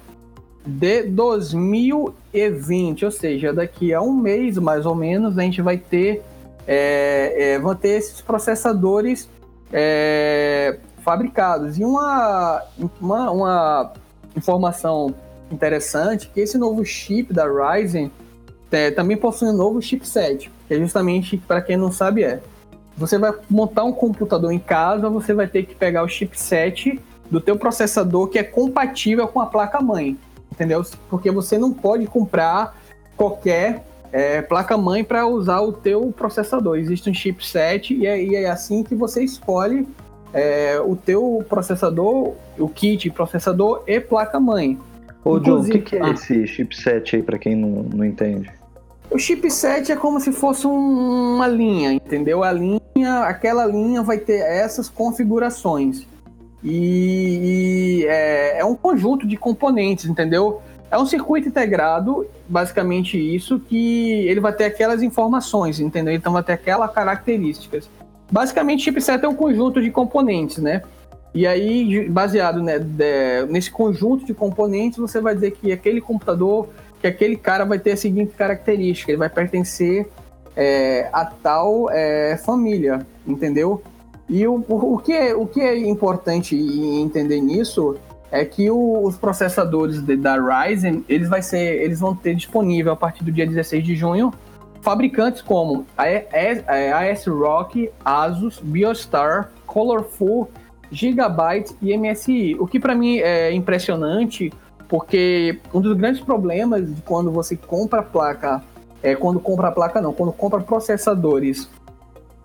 de 2020, ou seja, daqui a um mês mais ou menos a gente vai ter é, é, vão ter esses processadores é, fabricados. E uma, uma, uma, informação interessante que esse novo chip da Ryzen é, também possui um novo chipset, que é justamente, para quem não sabe, é você vai montar um computador em casa, você vai ter que pegar o chipset do teu processador que é compatível com a placa-mãe, entendeu? Porque você não pode comprar qualquer é, placa-mãe para usar o teu processador. Existe um chipset e é, e é assim que você escolhe é, o teu processador, o kit processador e placa-mãe. Ô, John, o que, que, é ah, esse chipset aí, para quem não, não entende? O chipset é como se fosse um, uma linha, entendeu? A linha, aquela linha vai ter essas configurações. E, e é, é, um conjunto de componentes, entendeu? É um circuito integrado, basicamente isso, que ele vai ter aquelas informações, entendeu? Então vai ter aquelas características. Basicamente, chipset é um conjunto de componentes, né? E aí, baseado né, de, nesse conjunto de componentes, você vai dizer que aquele computador, que aquele cara vai ter a seguinte característica, ele vai pertencer é, a tal é, família, entendeu? E o, o, que é, o que é importante entender nisso é que o, os processadores de, da Ryzen, eles, vai ser, eles vão ter disponível a partir do dia 16 de junho fabricantes como ASRock, Asus, Biostar, Colorful, Gigabyte e MSI. O que para mim é impressionante, porque um dos grandes problemas de quando você compra placa, é quando compra placa não, quando compra processadores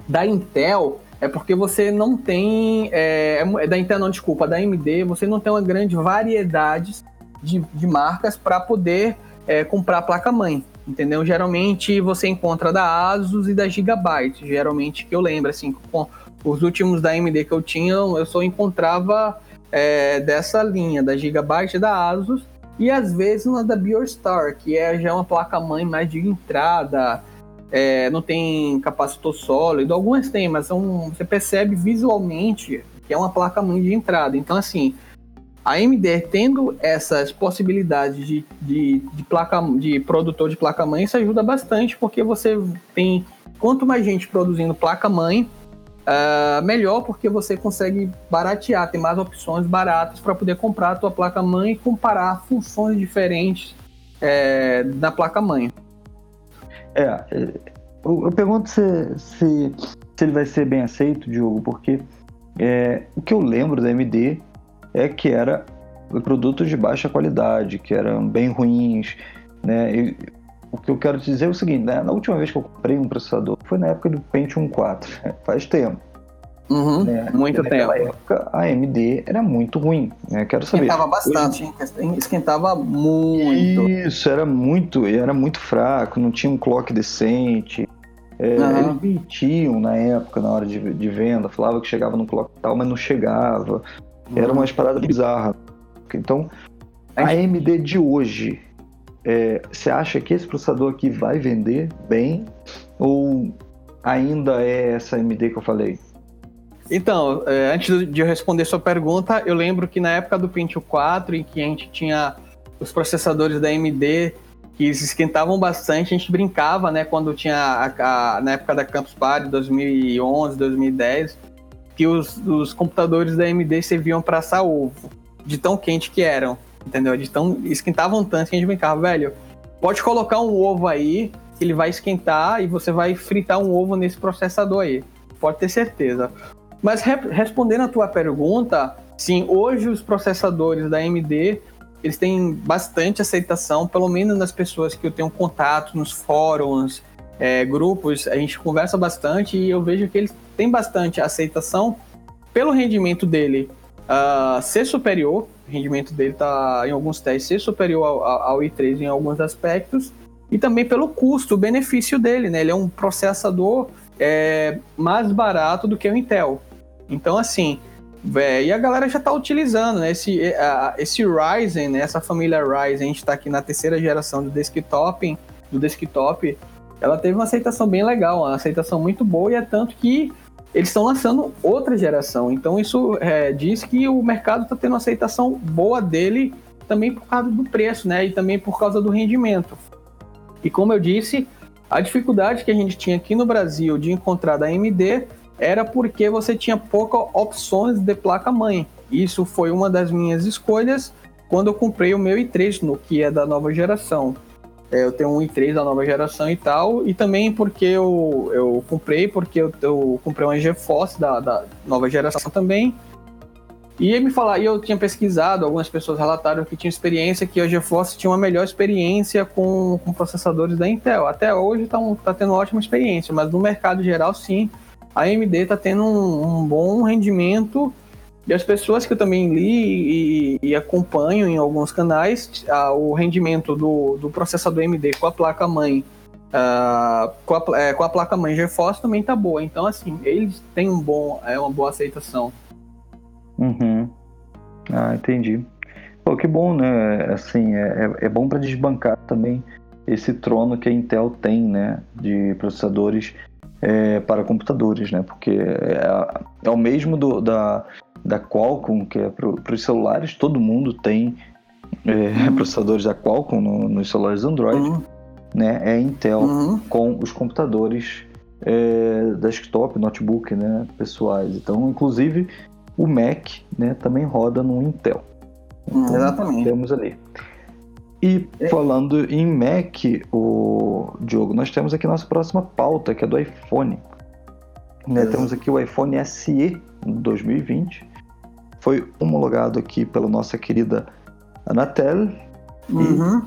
da Intel, é porque você não tem, é, é da Intel não, desculpa, da AMD, você não tem uma grande variedade de, de marcas para poder é, comprar placa-mãe entendeu? Geralmente você encontra da Asus e da Gigabyte, geralmente que eu lembro, assim, com os últimos da AMD que eu tinha, eu só encontrava é, dessa linha, da Gigabyte e da Asus, e às vezes uma da Biostar, que é já uma placa-mãe mais de entrada, é, não tem capacitor sólido, algumas tem, mas são, você percebe visualmente que é uma placa-mãe de entrada. Então, assim, a AMD tendo essas possibilidades de, de, de, placa, de produtor de placa-mãe, isso ajuda bastante, porque você tem quanto mais gente produzindo placa-mãe, uh, melhor, porque você consegue baratear, tem mais opções baratas para poder comprar a tua placa-mãe e comparar funções diferentes é, da placa-mãe. É, eu, eu pergunto se, se, se, ele vai ser bem aceito, Diogo, porque é, o que eu lembro da AMD é que era produtos de baixa qualidade, que eram bem ruins, né? E, o que eu quero dizer é o seguinte, né? Na última vez que eu comprei um processador foi na época do Pentium 4, faz tempo. Uhum, né? Muito tempo. Naquela época a AMD era muito ruim, né? Quero saber. Esquentava bastante, hein? Esquentava muito. Isso, era muito, era muito fraco, não tinha um clock decente. É, uhum. Eles mentiam na época, na hora de, de venda, falava que chegava no clock tal, mas não chegava. Era umas paradas bizarras. Então, a AMD de hoje, é, você acha que esse processador aqui vai vender bem? Ou ainda é essa AMD que eu falei? Então, é, antes de eu responder sua pergunta, eu lembro que na época do Pentium 4, em que a gente tinha os processadores da AMD que se esquentavam bastante, a gente brincava, né, quando tinha a, a, na época da Campus Party 2011, 2010, que os, os computadores da AMD serviam para assar ovo, de tão quente que eram, entendeu? De tão esquentavam tanto que a gente brincava, velho. Pode colocar um ovo aí, ele vai esquentar e você vai fritar um ovo nesse processador aí. Pode ter certeza. Mas re respondendo a tua pergunta, sim, hoje os processadores da AMD eles têm bastante aceitação, pelo menos nas pessoas que eu tenho contato, nos fóruns, é, grupos, a gente conversa bastante e eu vejo que eles têm bastante aceitação pelo rendimento dele uh, ser superior, o rendimento dele está em alguns testes ser superior ao, ao, i3 em alguns aspectos, e também pelo custo, benefício dele, né? Ele é um processador é, mais barato do que o Intel. Então, assim, é, e a galera já está utilizando, né? Esse, esse Ryzen, né? essa família Ryzen, a gente está aqui na terceira geração do desktop, do desktop, ela teve uma aceitação bem legal, uma aceitação muito boa, e é tanto que eles estão lançando outra geração. Então isso é, diz que o mercado está tendo uma aceitação boa dele também por causa do preço, né? E também por causa do rendimento. E como eu disse, A dificuldade que a gente tinha aqui no Brasil de encontrar da AMD era porque você tinha poucas opções de placa-mãe. Isso foi uma das minhas escolhas quando eu comprei o meu i3, no que é da nova geração. É, eu tenho um i3 da nova geração e tal, e também porque eu, eu comprei, porque eu, eu comprei uma GeForce da, da nova geração também. E me falar, e eu tinha pesquisado, algumas pessoas relataram que tinha experiência que a GeForce tinha uma melhor experiência com, com processadores da Intel. Até hoje está tá tendo ótima experiência, mas no mercado geral, sim, a AMD está tendo um, um bom rendimento e as pessoas que eu também li e, e acompanho em alguns canais, o rendimento do, do processador AMD com a placa-mãe uh, com, a, é, com a placa-mãe GeForce também tá boa. Então, assim, eles têm um bom, é, uma boa aceitação. Uhum. Ah, entendi. Pô, que bom, né? Assim, é, é, é bom para desbancar também esse trono que a Intel tem, né? De processadores é, para computadores, né? Porque é, é o mesmo do, da, da Qualcomm, que é para os celulares, todo mundo tem é, uhum. processadores da Qualcomm no, nos celulares Android, uhum. né? É Intel uhum. com os computadores é, desktop, notebook, né? Pessoais. Então, inclusive, o Mac, né? Também roda no Intel. Então, Exatamente. Temos ali. E é. falando em Mac, o Diogo, nós temos aqui nossa próxima pauta, que é do iPhone. Né? Temos aqui o iPhone SE 2020, foi homologado aqui pela nossa querida Anatel uhum. e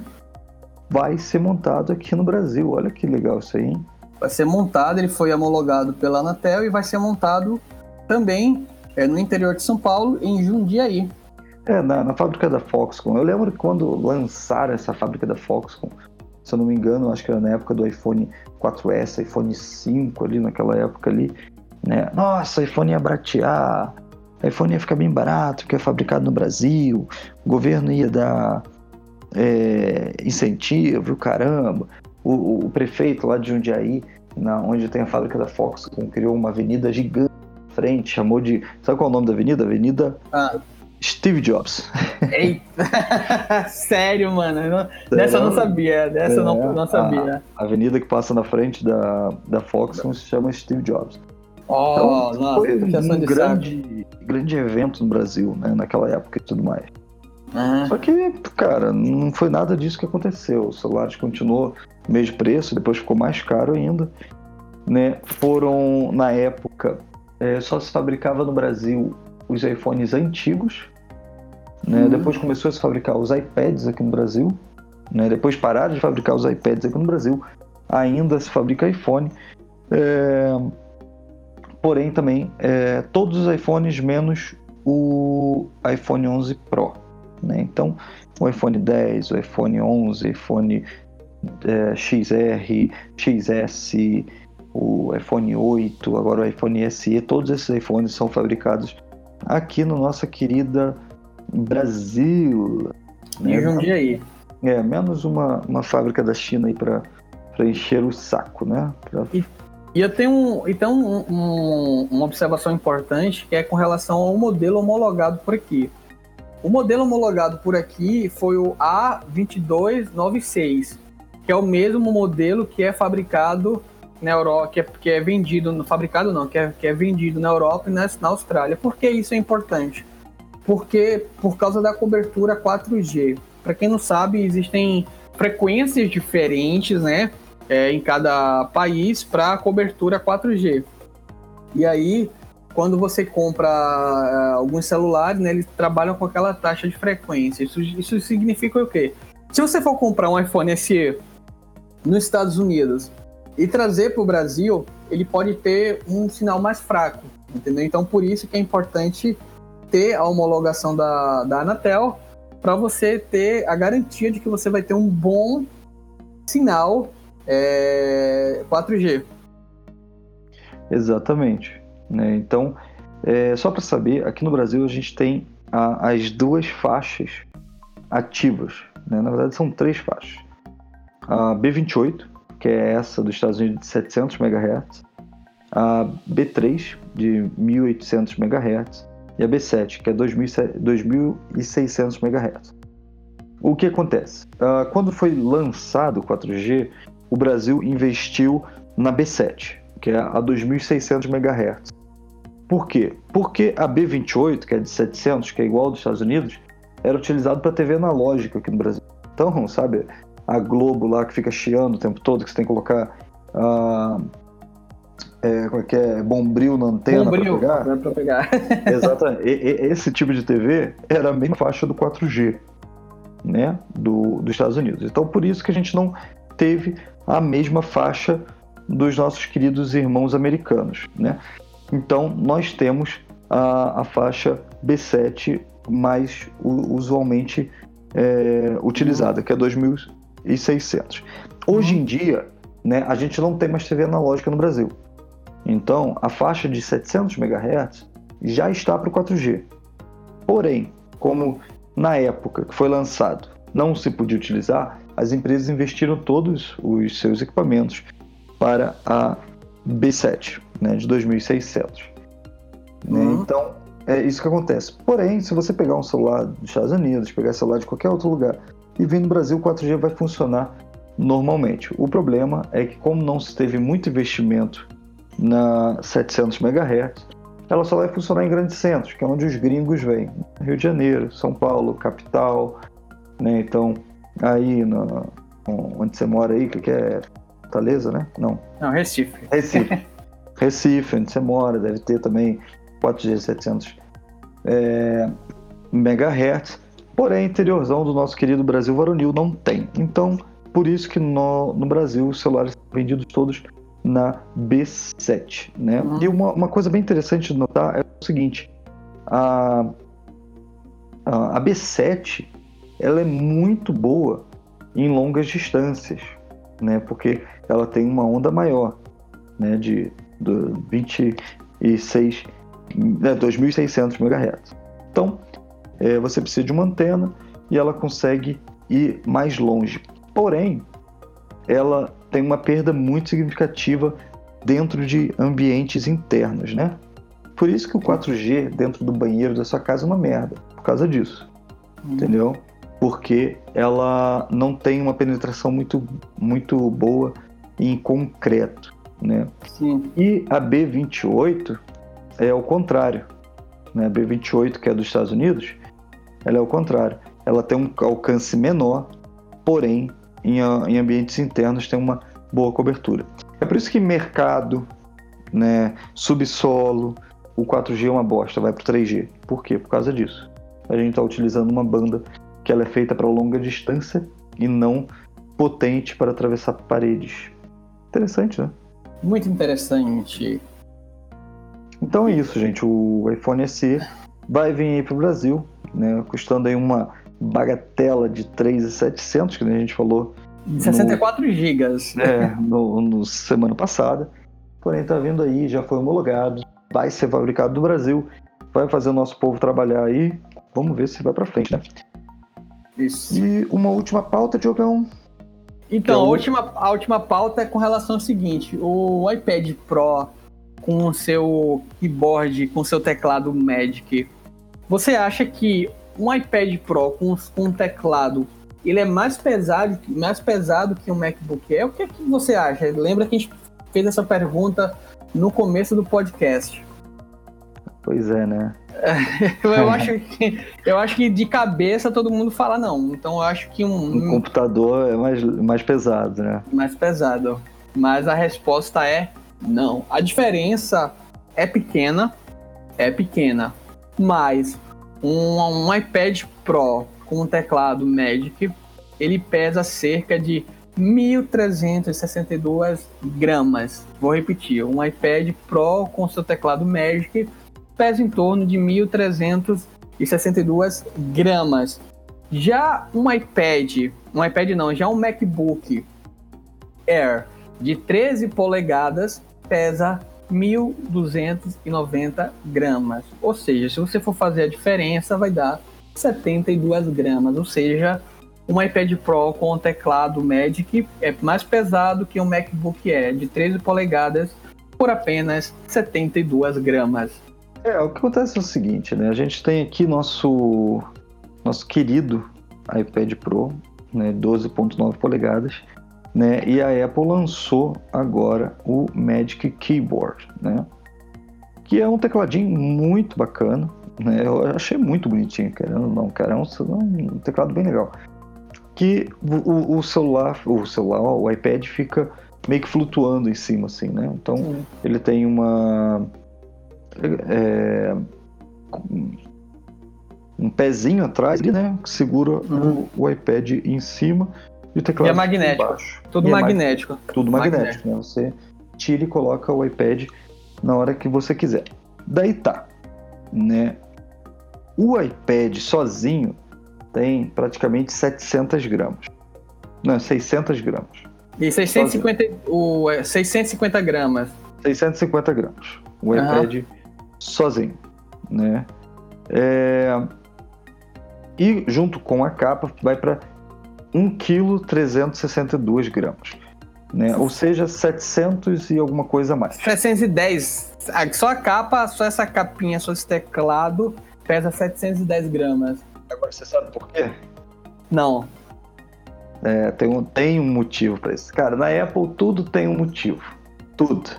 vai ser montado aqui no Brasil. Olha que legal isso aí, hein? Vai ser montado, ele foi homologado pela Anatel e vai ser montado também é, no interior de São Paulo, em Jundiaí. É, na, na fábrica da Foxconn. Eu lembro que quando lançaram essa fábrica da Foxconn, se eu não me engano, acho que era na época do iPhone 4S, iPhone 5 ali, naquela época ali, né? Nossa, iPhone ia bratear, iPhone ia ficar bem barato, porque é fabricado no Brasil, o governo ia dar é, incentivo, caramba. O, o, prefeito lá de Jundiaí, na, onde tem a fábrica da Foxconn, criou uma avenida gigante na frente, chamou de. Sabe qual é o nome da avenida? Avenida ah. Steve Jobs. Eita! Sério, mano. Sério? Dessa eu não sabia. Dessa é, eu não, não sabia. A avenida que passa na frente da, da Foxconn se chama Steve Jobs. Oh, então, nossa, foi um grande, grande evento no Brasil, né, naquela época e tudo mais. Uhum. Só que, cara, não foi nada disso que aconteceu. O celular continuou mesmo preço, depois ficou mais caro ainda. Né? Foram, na época, é, só se fabricava no Brasil os iPhones antigos. Né? Uhum. Depois começou a se fabricar os iPads aqui no Brasil. Né? Depois pararam de fabricar os iPads aqui no Brasil. Ainda se fabrica iPhone. É porém também é, todos os iPhones menos o iPhone 11 Pro. Né? Então, o iPhone 10, o iPhone 11, iPhone é, XR, XS, o iPhone 8, agora o iPhone SE, todos esses iPhones são fabricados aqui no nossa querida Brasil. Né? Jundiaí. É, menos uma, uma fábrica da China aí para encher o saco, né? Pra... E e eu tenho então um, um, uma observação importante que é com relação ao modelo homologado por aqui. O modelo homologado por aqui foi o A2296, que é o mesmo modelo que é fabricado na Europa, que é, que é vendido, fabricado não, que é, que é vendido na Europa e na, na Austrália. Por que isso é importante? Porque por causa da cobertura 4G. Para quem não sabe, existem frequências diferentes, né? É, em cada país para cobertura 4G. E aí, quando você compra é, alguns celulares, né, eles trabalham com aquela taxa de frequência. Isso, isso significa o quê? Se você for comprar um iPhone SE nos Estados Unidos e trazer para o Brasil, ele pode ter um sinal mais fraco, entendeu? Então, por isso que é importante ter a homologação da, da Anatel para você ter a garantia de que você vai ter um bom sinal é 4G. Exatamente. Né? Então, é, só para saber, aqui no Brasil a gente tem a, as duas faixas ativas. Né? Na verdade, são três faixas. A B28, que é essa dos Estados Unidos de 700 MHz, a B3 de 1800 MHz e a B7, que é 2600 MHz. O que acontece? Uh, quando foi lançado o 4G, o Brasil investiu na B7, que é a 2600 MHz. Por quê? Porque a B28, que é de 700, que é igual dos Estados Unidos, era utilizado para TV analógica aqui no Brasil. Então, sabe, a Globo lá que fica chiando o tempo todo, que você tem que colocar uh, é, como é que é, bombril na antena pra pegar. Pra pegar. Exatamente. E, e, esse tipo de TV era a mesma faixa do 4G, né, do, dos Estados Unidos. Então, por isso que a gente não teve a mesma faixa dos nossos queridos irmãos americanos, né? Então, nós temos a, a faixa B7 mais usualmente é, utilizada, que é 2600. Hoje em dia, né, a gente não tem mais TV analógica no Brasil. Então, a faixa de 700 MHz já está para o 4G. Porém, como na época que foi lançado não se podia utilizar, as empresas investiram todos os seus equipamentos para a B7, né, de 2600. Né? Uhum. Então, é isso que acontece. Porém, se você pegar um celular dos Estados Unidos, pegar celular de qualquer outro lugar e vir no Brasil, o 4G vai funcionar normalmente. O problema é que, como não se teve muito investimento na 700 MHz, ela só vai funcionar em grandes centros, que é onde os gringos vêm. Rio de Janeiro, São Paulo, capital, né? Então, aí onde você mora aí, que é Fortaleza, né? Não. Não, Recife. Recife. Recife, onde você mora, deve ter também 4G 700 é, MHz. Porém, interiorzão do nosso querido Brasil varonil não tem. Então, por isso que no, no Brasil os celulares são vendidos todos na B7, né? Uhum. E uma, uma, coisa bem interessante de notar é o seguinte, a, a, a B7, ela é muito boa em longas distâncias, né? Porque ela tem uma onda maior, né? De, de 26, né? 2.600 MHz. Então, é, você precisa de uma antena e ela consegue ir mais longe. Porém, ela tem uma perda muito significativa dentro de ambientes internos, né? Por isso que o 4G dentro do banheiro da sua casa é uma merda, por causa disso, hum. entendeu? Porque ela não tem uma penetração muito, muito boa em concreto, né? Sim. E a B28 é o contrário, né? A B28 que é dos Estados Unidos, ela é o contrário. Ela tem um alcance menor, porém em, em ambientes internos tem uma boa cobertura. É por isso que mercado, né, subsolo, o 4G é uma bosta, vai para o 3G. Por quê? Por causa disso. A gente está utilizando uma banda que ela é feita para longa distância e não potente para atravessar paredes. Interessante, né? Muito interessante. Então é isso, gente. O iPhone SE vai vir aí para o Brasil, né, custando aí uma bagatela de 3,700, que a gente falou. 64 no, gigas. É, no, no, semana passada. Porém, tá vindo aí, já foi homologado, vai ser fabricado no Brasil, vai fazer o nosso povo trabalhar aí. Vamos ver se vai para frente, né? Isso. E uma última pauta, Diogão. Então, é a, última, a última pauta é com relação ao seguinte: o iPad Pro com o seu keyboard, com seu teclado Magic, você acha que um iPad Pro com, com um teclado, ele é mais pesado, mais pesado que um MacBook Air? O que, é que você acha? Lembra que a gente fez essa pergunta no começo do podcast. Pois é, né? eu, acho que, eu acho que de cabeça todo mundo fala não. Então eu acho que um. Um computador é mais, mais pesado, né? Mais pesado. Mas a resposta é não. A diferença é pequena. É pequena. Mas um, um iPad Pro com um teclado Magic, ele pesa cerca de 1.362 gramas. Vou repetir, um iPad Pro com seu teclado Magic pesa em torno de 1.362 gramas. Já um iPad, um iPad não, já um MacBook Air de 13 polegadas pesa 1.290 gramas. Ou seja, se você for fazer a diferença, vai dar 72 gramas. Ou seja, um iPad Pro com o teclado Magic é mais pesado que um MacBook Air de 13 polegadas por apenas 72 gramas. É, o que acontece é o seguinte, né? A gente tem aqui nosso nosso querido iPad Pro, né, 12.9 polegadas, né? E a Apple lançou agora o Magic Keyboard, né? Que é um tecladinho muito bacana, né? Eu achei muito bonitinho, querendo não, cara, é um, um teclado bem legal. Que o, o, celular, o celular, o iPad fica meio que flutuando em cima, assim, né? Então Sim. ele tem uma é, um pezinho atrás, né? Que segura uhum. o, o iPad em cima e o teclado e é magnético. embaixo. Tudo e magnético. É tudo magnético, magnético, né? Você tira e coloca o iPad na hora que você quiser. Daí tá, né? O iPad sozinho tem praticamente 700 gramas. Não, 600 gramas. E 650, o, 650 é, gramas. 650 gramas. O uhum. iPad sozinho, né? É... E junto com a capa vai para 1 kg 362 gramas. Né? Ou seja, 700 e alguma coisa a mais. 710. Só a capa, só essa capinha, só esse teclado pesa 710 gramas. Agora você sabe por quê? Não. É, tem, um, tem um motivo para isso. Cara, na Apple tudo tem um motivo. Tudo.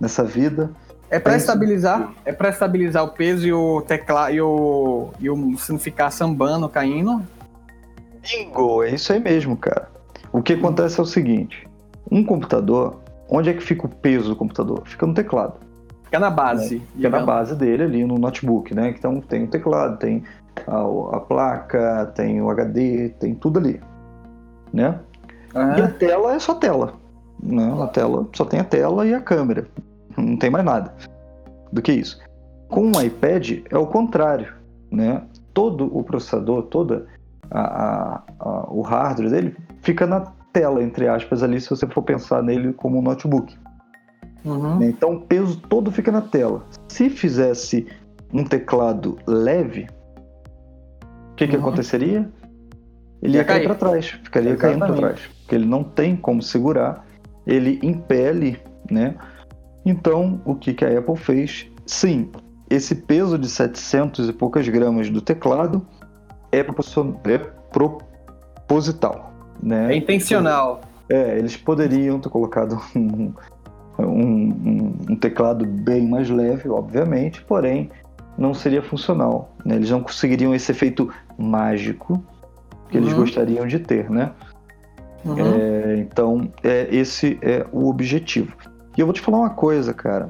Nessa vida. É para estabilizar, é para estabilizar o peso e o teclado e o, e o se não ficar sambando, caindo. Bingo, é isso aí mesmo, cara. O que acontece é o seguinte: um computador, onde é que fica o peso do computador? Fica no teclado. Fica na base. Né? Fica na base dele ali no notebook, né? Então tem o teclado, tem a, a placa, tem o HD, tem tudo ali, né? Uhum. E a tela é só tela. Né? A tela só tem a tela e a câmera. Não tem mais nada do que isso. Com o iPad é o contrário, né? Todo o processador, toda a, a, a, o hardware dele fica na tela, entre aspas, ali, se você for pensar nele como um notebook. Uhum. Então o peso todo fica na tela. Se fizesse um teclado leve, o que, uhum. que aconteceria? Ele ia, ia cair, para trás, ficaria Exatamente. caindo para trás, porque ele não tem como segurar, ele impele, né? Então, o que, que a Apple fez? Sim, esse peso de 700 e poucas gramas do teclado é, é proposital. Né? É intencional. É, eles poderiam ter colocado um, um, um, um, teclado bem mais leve, obviamente, porém não seria funcional. Né? Eles não conseguiriam esse efeito mágico que uhum. eles gostariam de ter, né? Uhum. É, então, é, esse é o objetivo. E eu vou te falar uma coisa, cara.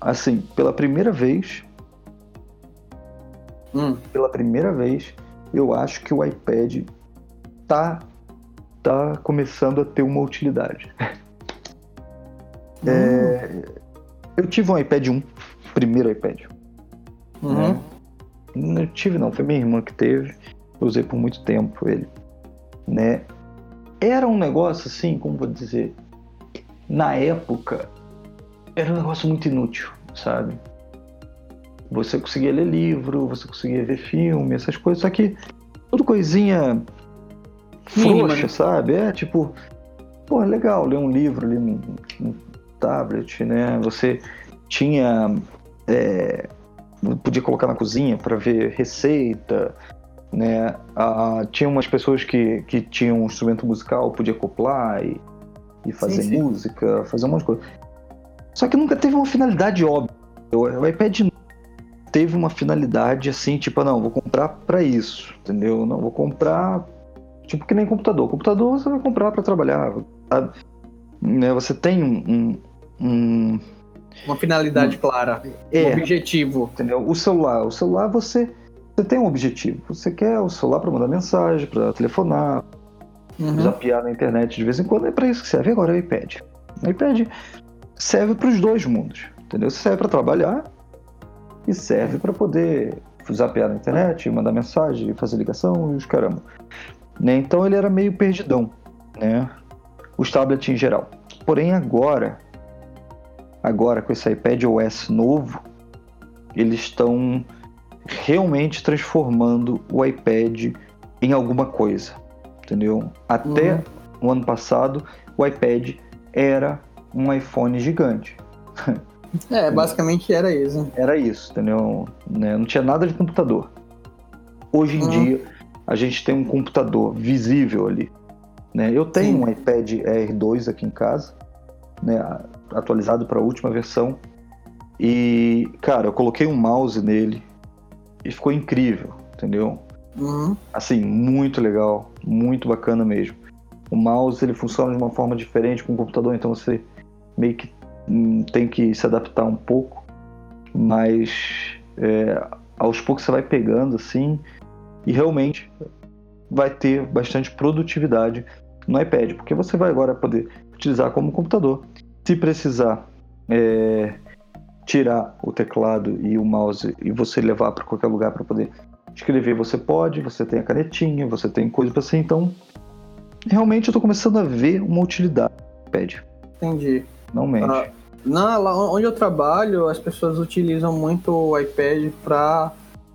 Assim, pela primeira vez, hum. pela primeira vez, eu acho que o iPad tá, tá começando a ter uma utilidade. Hum. É, eu tive um iPad 1, primeiro iPad. Uhum. Né? Não tive não, foi minha irmã que teve. Eu usei por muito tempo ele. Né? Era um negócio assim, como vou dizer, na época era um negócio muito inútil, sabe? Você conseguia ler livro, você conseguia ver filme, essas coisas, só que tudo coisinha frouxa, né? sabe? É tipo, pô, legal ler um livro ali no, no tablet, né? Você tinha. É, podia colocar na cozinha para ver receita, né? Ah, tinha umas pessoas que, que tinham um instrumento musical, podia acoplar e, e fazer sim, sim. música, fazer um monte de coisa. Só que nunca teve uma finalidade óbvia. O iPad teve uma finalidade assim, tipo, não, vou comprar para isso, entendeu? Não, vou comprar, tipo, que nem computador. Computador você vai comprar para trabalhar, sabe? Né? Você tem um, um, uma finalidade um, clara, é, um objetivo. Entendeu? O celular, o celular você, você tem um objetivo. Você quer o celular para mandar mensagem, para telefonar, uhum. zapear na internet de vez em quando. É para isso que serve agora o iPad. O iPad serve para os dois mundos, entendeu? Serve para trabalhar e serve para poder zapear na internet, mandar mensagem, fazer ligação e os caramba. Né? Então ele era meio perdidão, né? Os tablets em geral. Porém agora, agora com esse iPad OS novo, eles estão realmente transformando o iPad em alguma coisa, entendeu? Até uhum. o ano passado, o iPad era um iPhone gigante. É, basicamente era isso. Era isso, entendeu? Né? Não tinha nada de computador. Hoje em uhum. dia, a gente tem um computador visível ali. Né? Eu tenho Sim. um iPad R2 aqui em casa, né? atualizado para a última versão. E, cara, eu coloquei um mouse nele e ficou incrível, entendeu? Uhum. Assim, muito legal, muito bacana mesmo. O mouse ele funciona de uma forma diferente com o computador, então você meio que hum, tem que se adaptar um pouco, mas é, aos poucos você vai pegando assim e realmente vai ter bastante produtividade no iPad, porque você vai agora poder utilizar como computador. Se precisar é, tirar o teclado e o mouse e você levar para qualquer lugar para poder escrever, você pode. Você tem a canetinha, você tem coisa para assim. Então, realmente eu estou começando a ver uma utilidade do iPad. Entendi. Não mente. Ah, na, lá onde eu trabalho, as pessoas utilizam muito o iPad para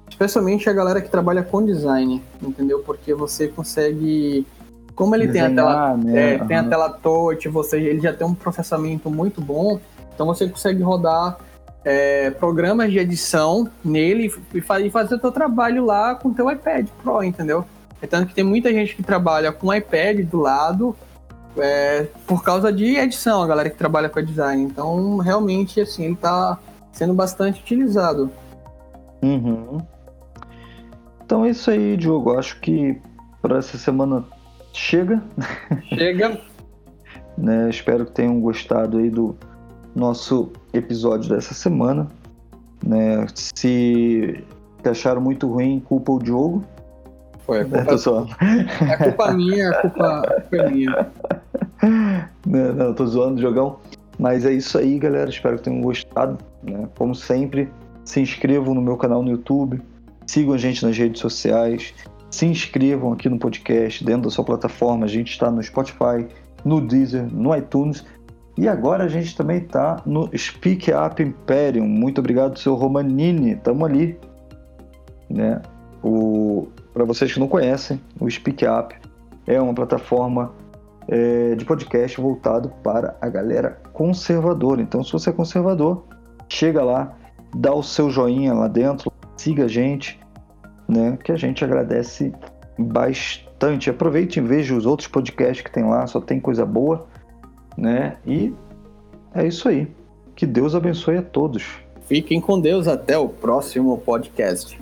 especialmente a galera que trabalha com design, entendeu? Porque você consegue como ele Desenhar, tem a tela, né? é, tem a tela touch, você, ele já tem um processamento muito bom, então você consegue rodar é, programas de edição nele e, e fazer o seu trabalho lá com o teu iPad Pro, entendeu? É tanto que tem muita gente que trabalha com iPad do lado é, por causa de edição, a galera que trabalha com design. Então, realmente, assim, ele está sendo bastante utilizado. Uhum. Então é isso aí, Diogo. Acho que para essa semana chega. Chega. né? Espero que tenham gostado aí do nosso episódio dessa semana. Né? Se acharam muito ruim, culpa o Diogo. Foi, a culpa, é, é culpa minha, a culpa, culpa é minha. Não, não, tô zoando, Jogão. Mas é isso aí, galera. Espero que tenham gostado. Né? Como sempre, se inscrevam no meu canal no YouTube. Sigam a gente nas redes sociais se inscrevam aqui no podcast, dentro da sua plataforma. A gente está no Spotify, no Deezer, no iTunes. E agora a gente também está no Speak Up Imperium. Muito obrigado, seu Romanini. Tamo ali. Né? O... Para vocês que não conhecem, o Speak Up é uma plataforma é, de podcast voltado para a galera conservadora. Então, se você é conservador, chega lá, dá o seu joinha lá dentro, siga a gente, né? Que a gente agradece bastante. Aproveite e veja os outros podcasts que tem lá, só tem coisa boa, né? E é isso aí. Que Deus abençoe a todos. Fiquem com Deus até o próximo podcast.